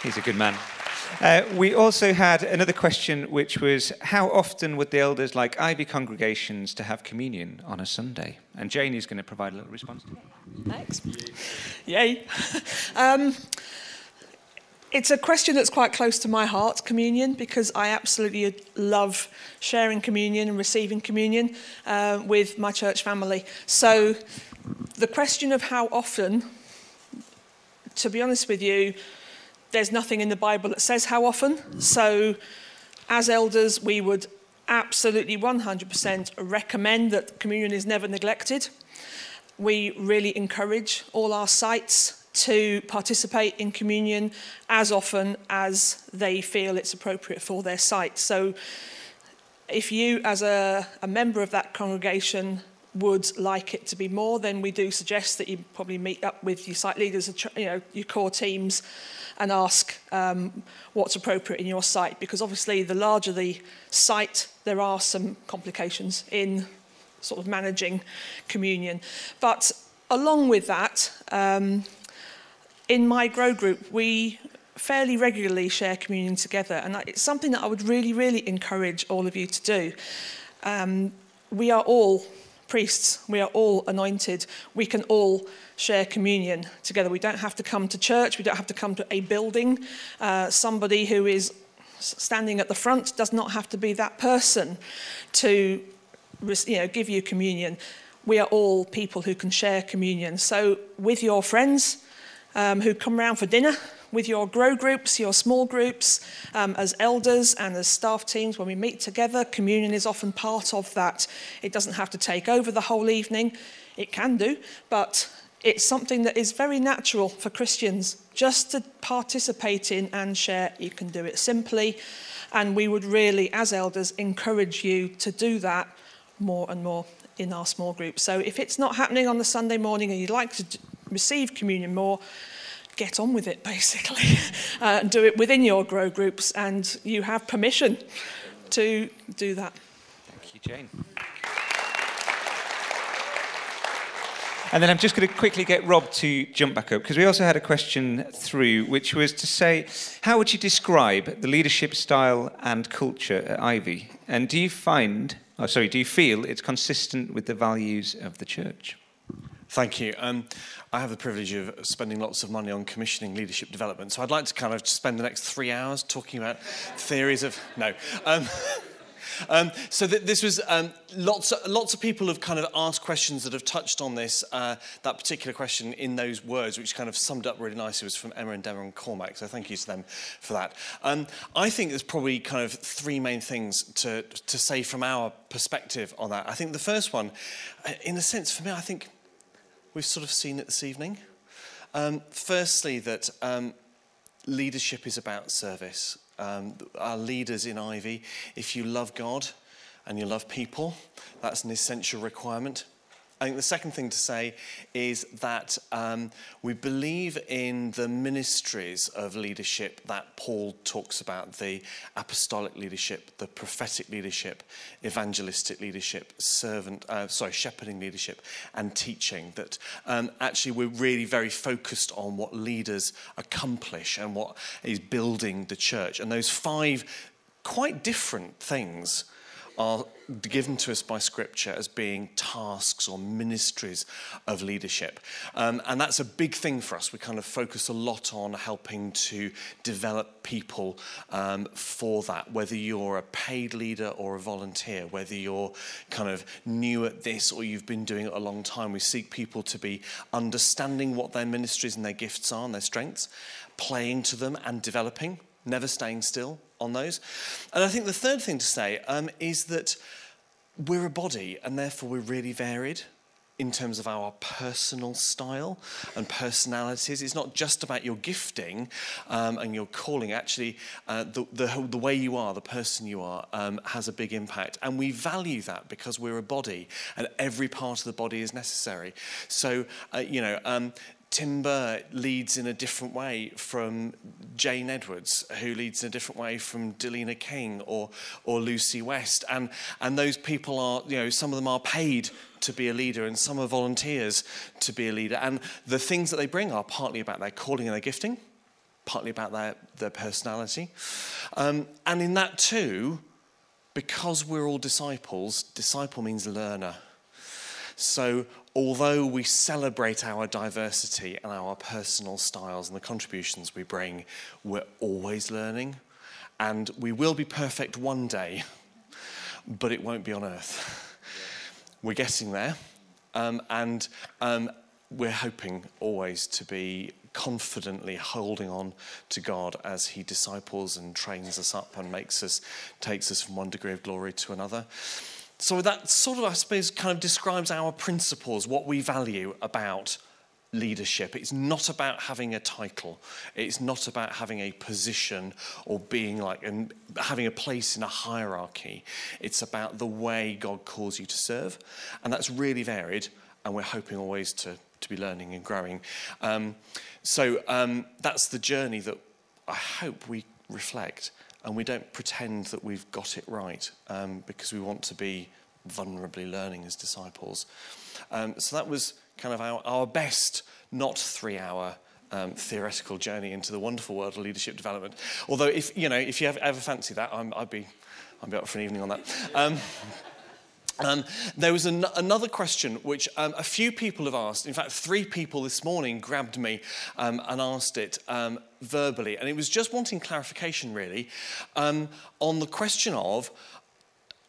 He's a good man. Uh, we also had another question, which was how often would the elders like Ivy congregations to have communion on a Sunday? And Jane is going to provide a little response to that. Thanks. Yay. um, it's a question that's quite close to my heart, communion, because I absolutely love sharing communion and receiving communion uh, with my church family. So the question of how often, to be honest with you, there's nothing in the Bible that says how often. So, as elders, we would absolutely 100% recommend that communion is never neglected. We really encourage all our sites to participate in communion as often as they feel it's appropriate for their site. So, if you, as a, a member of that congregation, would like it to be more, then we do suggest that you probably meet up with your site leaders, you know, your core teams, and ask um, what's appropriate in your site. Because obviously, the larger the site, there are some complications in sort of managing communion. But along with that, um, in my grow group, we fairly regularly share communion together, and it's something that I would really, really encourage all of you to do. Um, we are all priests, we are all anointed. We can all share communion together. We don't have to come to church, we don't have to come to a building. Uh, somebody who is standing at the front does not have to be that person to you know, give you communion. We are all people who can share communion. So, with your friends um, who come round for dinner, with your grow groups, your small groups, um, as elders and as staff teams, when we meet together, communion is often part of that. It doesn't have to take over the whole evening, it can do, but it's something that is very natural for Christians just to participate in and share. You can do it simply, and we would really, as elders, encourage you to do that more and more in our small groups. So if it's not happening on the Sunday morning and you'd like to receive communion more, get on with it, basically. uh, do it within your grow groups, and you have permission to do that. Thank you, Jane. And then I'm just going to quickly get Rob to jump back up because we also had a question through, which was to say, how would you describe the leadership style and culture at Ivy? And do you find, oh, sorry, do you feel it's consistent with the values of the church? Thank you. Um, I have the privilege of spending lots of money on commissioning leadership development, so I'd like to kind of spend the next three hours talking about theories of no. Um, um, so th- this was um, lots. Of, lots of people have kind of asked questions that have touched on this. Uh, that particular question in those words, which kind of summed up really nicely, was from Emma and Deborah and Cormac. So thank you to them for that. Um, I think there's probably kind of three main things to to say from our perspective on that. I think the first one, uh, in a sense, for me, I think we've sort of seen it this evening. Um, firstly, that um, leadership is about service. Um, our leaders in Ivy, if you love God and you love people, that's an essential requirement. I think the second thing to say is that um, we believe in the ministries of leadership that Paul talks about the apostolic leadership, the prophetic leadership, evangelistic leadership, servant, uh, sorry, shepherding leadership, and teaching. That um, actually we're really very focused on what leaders accomplish and what is building the church. And those five quite different things are given to us by Scripture as being tasks or ministries of leadership. Um, and that's a big thing for us. We kind of focus a lot on helping to develop people um, for that, whether you're a paid leader or a volunteer, whether you're kind of new at this or you've been doing it a long time. We seek people to be understanding what their ministries and their gifts are and their strengths, playing to them and developing never staying still on those. And I think the third thing to say um, is that we're a body and therefore we're really varied. in terms of our personal style and personalities. It's not just about your gifting um, and your calling. Actually, uh, the, the, the way you are, the person you are, um, has a big impact. And we value that because we're a body and every part of the body is necessary. So, uh, you know, um, Tim Burr leads in a different way from Jane Edwards, who leads in a different way from Delina King or, or Lucy West. And, and those people are, you know, some of them are paid to be a leader and some are volunteers to be a leader. And the things that they bring are partly about their calling and their gifting, partly about their, their personality. Um, and in that too, because we're all disciples, disciple means learner. So, although we celebrate our diversity and our personal styles and the contributions we bring, we're always learning. And we will be perfect one day, but it won't be on earth. We're getting there. Um, and um, we're hoping always to be confidently holding on to God as He disciples and trains us up and makes us, takes us from one degree of glory to another. So that sort of, I suppose, kind of describes our principles, what we value about leadership. It's not about having a title. It's not about having a position or being like and having a place in a hierarchy. It's about the way God calls you to serve, and that's really varied. And we're hoping always to to be learning and growing. Um, so um, that's the journey that I hope we reflect and we don't pretend that we've got it right um, because we want to be vulnerably learning as disciples. Um, so that was kind of our, our best, not three hour. Um, theoretical journey into the wonderful world of leadership development. Although, if you know, if you ever, ever fancy that, i would be, I'd be up for an evening on that. Um, there was an, another question which um, a few people have asked. In fact, three people this morning grabbed me um, and asked it um, verbally. And it was just wanting clarification, really, um, on the question of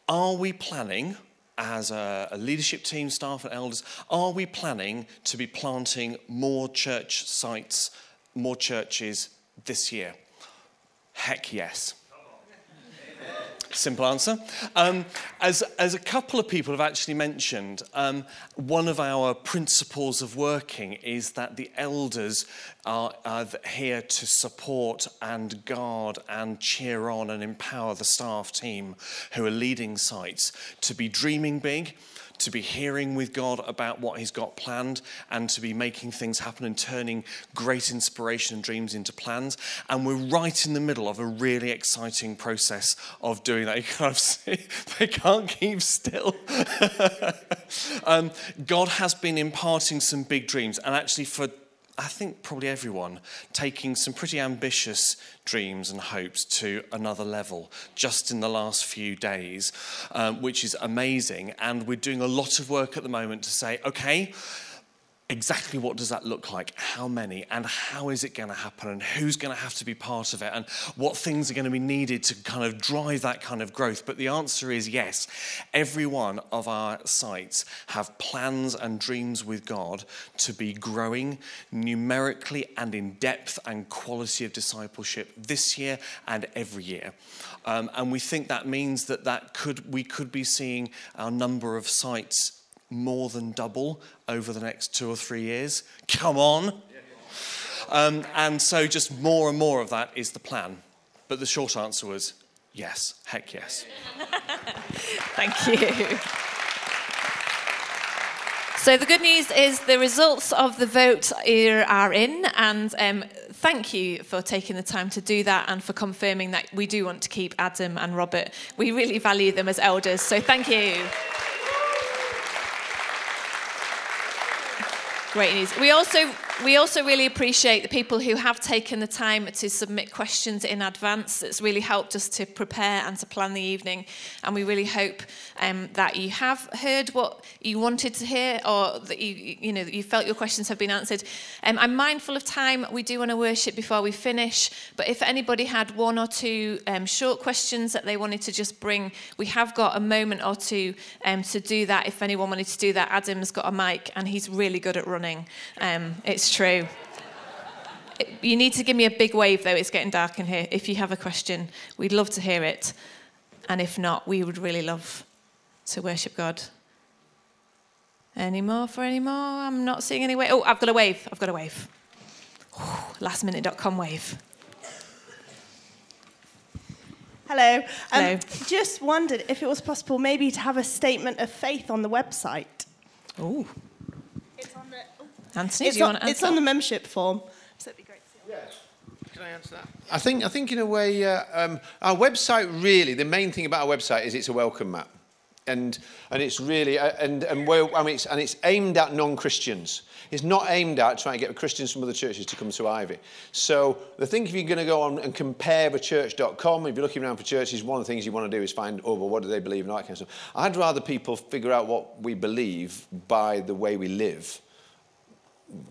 are we planning, as a, a leadership team, staff, and elders, are we planning to be planting more church sites, more churches this year? Heck yes. Simple answer. Um, as, as a couple of people have actually mentioned, um, one of our principles of working is that the elders are, are here to support and guard and cheer on and empower the staff team who are leading sites to be dreaming big to be hearing with God about what He's got planned and to be making things happen and turning great inspiration and dreams into plans. And we're right in the middle of a really exciting process of doing that. You kind of see, they can't keep still. um, God has been imparting some big dreams, and actually, for I think probably everyone taking some pretty ambitious dreams and hopes to another level just in the last few days, um, which is amazing. And we're doing a lot of work at the moment to say, okay, exactly what does that look like? How many? And how is it going to happen? And who's going to have to be part of it? And what things are going to be needed to kind of drive that kind of growth? But the answer is yes. Every one of our sites have plans and dreams with God to be growing numerically and in depth and quality of discipleship this year and every year. Um, and we think that means that, that could, we could be seeing our number of sites more than double over the next two or three years. Come on. Um, and so just more and more of that is the plan. But the short answer was yes, heck yes. Thank you. So the good news is the results of the vote are in, and um, thank you for taking the time to do that and for confirming that we do want to keep Adam and Robert. We really value them as elders, so thank you. Great news. We also we also really appreciate the people who have taken the time to submit questions in advance. It's really helped us to prepare and to plan the evening. And we really hope um, that you have heard what you wanted to hear or that you, you know, that you felt your questions have been answered. Um, I'm mindful of time. We do want to worship before we finish. But if anybody had one or two um, short questions that they wanted to just bring, we have got a moment or two um, to do that. If anyone wanted to do that, Adam's got a mic and he's really good at running. Um, it's true. You need to give me a big wave, though. It's getting dark in here. If you have a question, we'd love to hear it. And if not, we would really love to worship God. Any more for any more? I'm not seeing any wave. Oh, I've got a wave. I've got a wave. Lastminute.com wave. Hello. Um, Hello. Just wondered if it was possible maybe to have a statement of faith on the website. Oh. Anthony, It's do you on, want to it's on the membership form. So it'd be great to see. Can I answer that? I think, I think in a way, uh, um, our website really, the main thing about our website is it's a welcome mat. And, and it's really, uh, and, and, where, I mean, it's, and it's aimed at non-Christians. It's not aimed at trying to get Christians from other churches to come to Ivy. So the thing, if you're going to go on and compare the church.com, if you're looking around for churches, one of the things you want to do is find, oh, well, what do they believe and all that kind of stuff. I'd rather people figure out what we believe by the way we live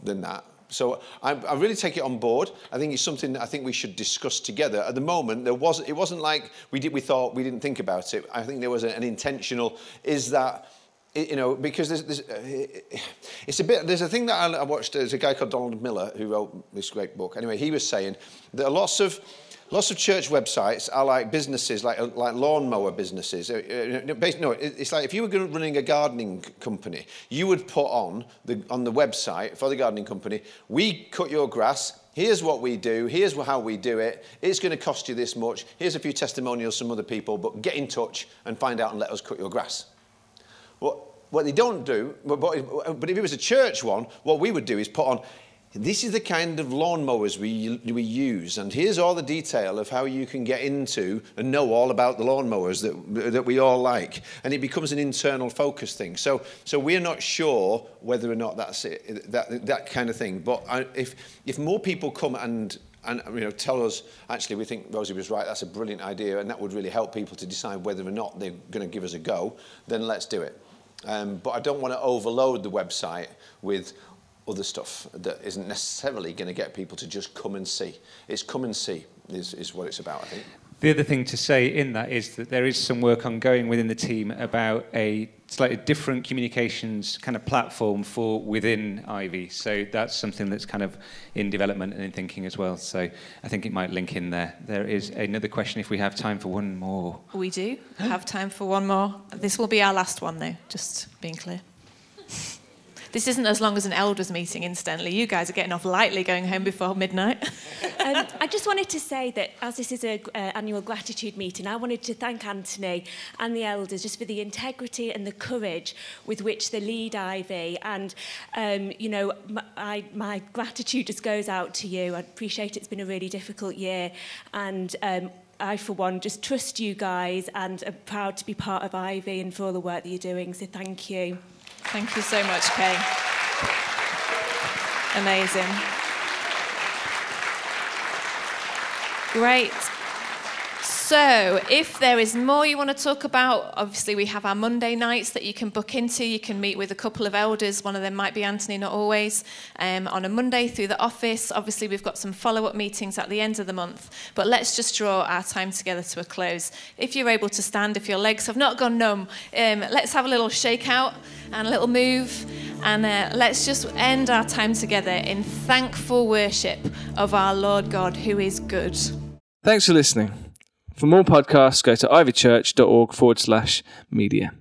than that. So I, I really take it on board. I think it's something that I think we should discuss together. At the moment, there was it wasn't like we did we thought we didn't think about it. I think there was an intentional. Is that you know because there's, there's uh, it's a bit there's a thing that I, I watched. There's a guy called Donald Miller who wrote this great book. Anyway, he was saying that lots of Lots of church websites are like businesses, like like lawnmower businesses. Uh, uh, No, it's like if you were running a gardening company, you would put on the on the website for the gardening company. We cut your grass. Here's what we do. Here's how we do it. It's going to cost you this much. Here's a few testimonials from other people. But get in touch and find out and let us cut your grass. What, what they don't do, but but if it was a church one, what we would do is put on, this is the kind of lawnmowers we, we use, and here's all the detail of how you can get into and know all about the lawnmowers that, that we all like. And it becomes an internal focus thing. So, so we're not sure whether or not that's it, that, that kind of thing. But I, if, if more people come and and you know, tell us, actually, we think Rosie was right, that's a brilliant idea, and that would really help people to decide whether or not they're going to give us a go, then let's do it. Um, but I don't want to overload the website with other stuff that isn't necessarily going to get people to just come and see. It's come and see is, is what it's about, I think. The other thing to say in that is that there is some work ongoing within the team about a slightly different communications kind of platform for within Ivy. So that's something that's kind of in development and in thinking as well. So I think it might link in there. There is another question if we have time for one more. We do have time for one more. This will be our last one, though, just being clear. This isn't as long as an elders meeting, incidentally. You guys are getting off lightly going home before midnight. um, I just wanted to say that as this is an uh, annual gratitude meeting, I wanted to thank Anthony and the elders just for the integrity and the courage with which they lead Ivy. And, um, you know, my, I, my gratitude just goes out to you. I appreciate it's been a really difficult year. And um, I, for one, just trust you guys and am proud to be part of Ivy and for all the work that you're doing. So thank you. Thank you so much, Kay. Amazing. Great. So, if there is more you want to talk about, obviously we have our Monday nights that you can book into. You can meet with a couple of elders. One of them might be Anthony, not always, um, on a Monday through the office. Obviously, we've got some follow up meetings at the end of the month. But let's just draw our time together to a close. If you're able to stand, if your legs have not gone numb, um, let's have a little shakeout and a little move. And uh, let's just end our time together in thankful worship of our Lord God, who is good. Thanks for listening. For more podcasts, go to ivychurch.org forward slash media.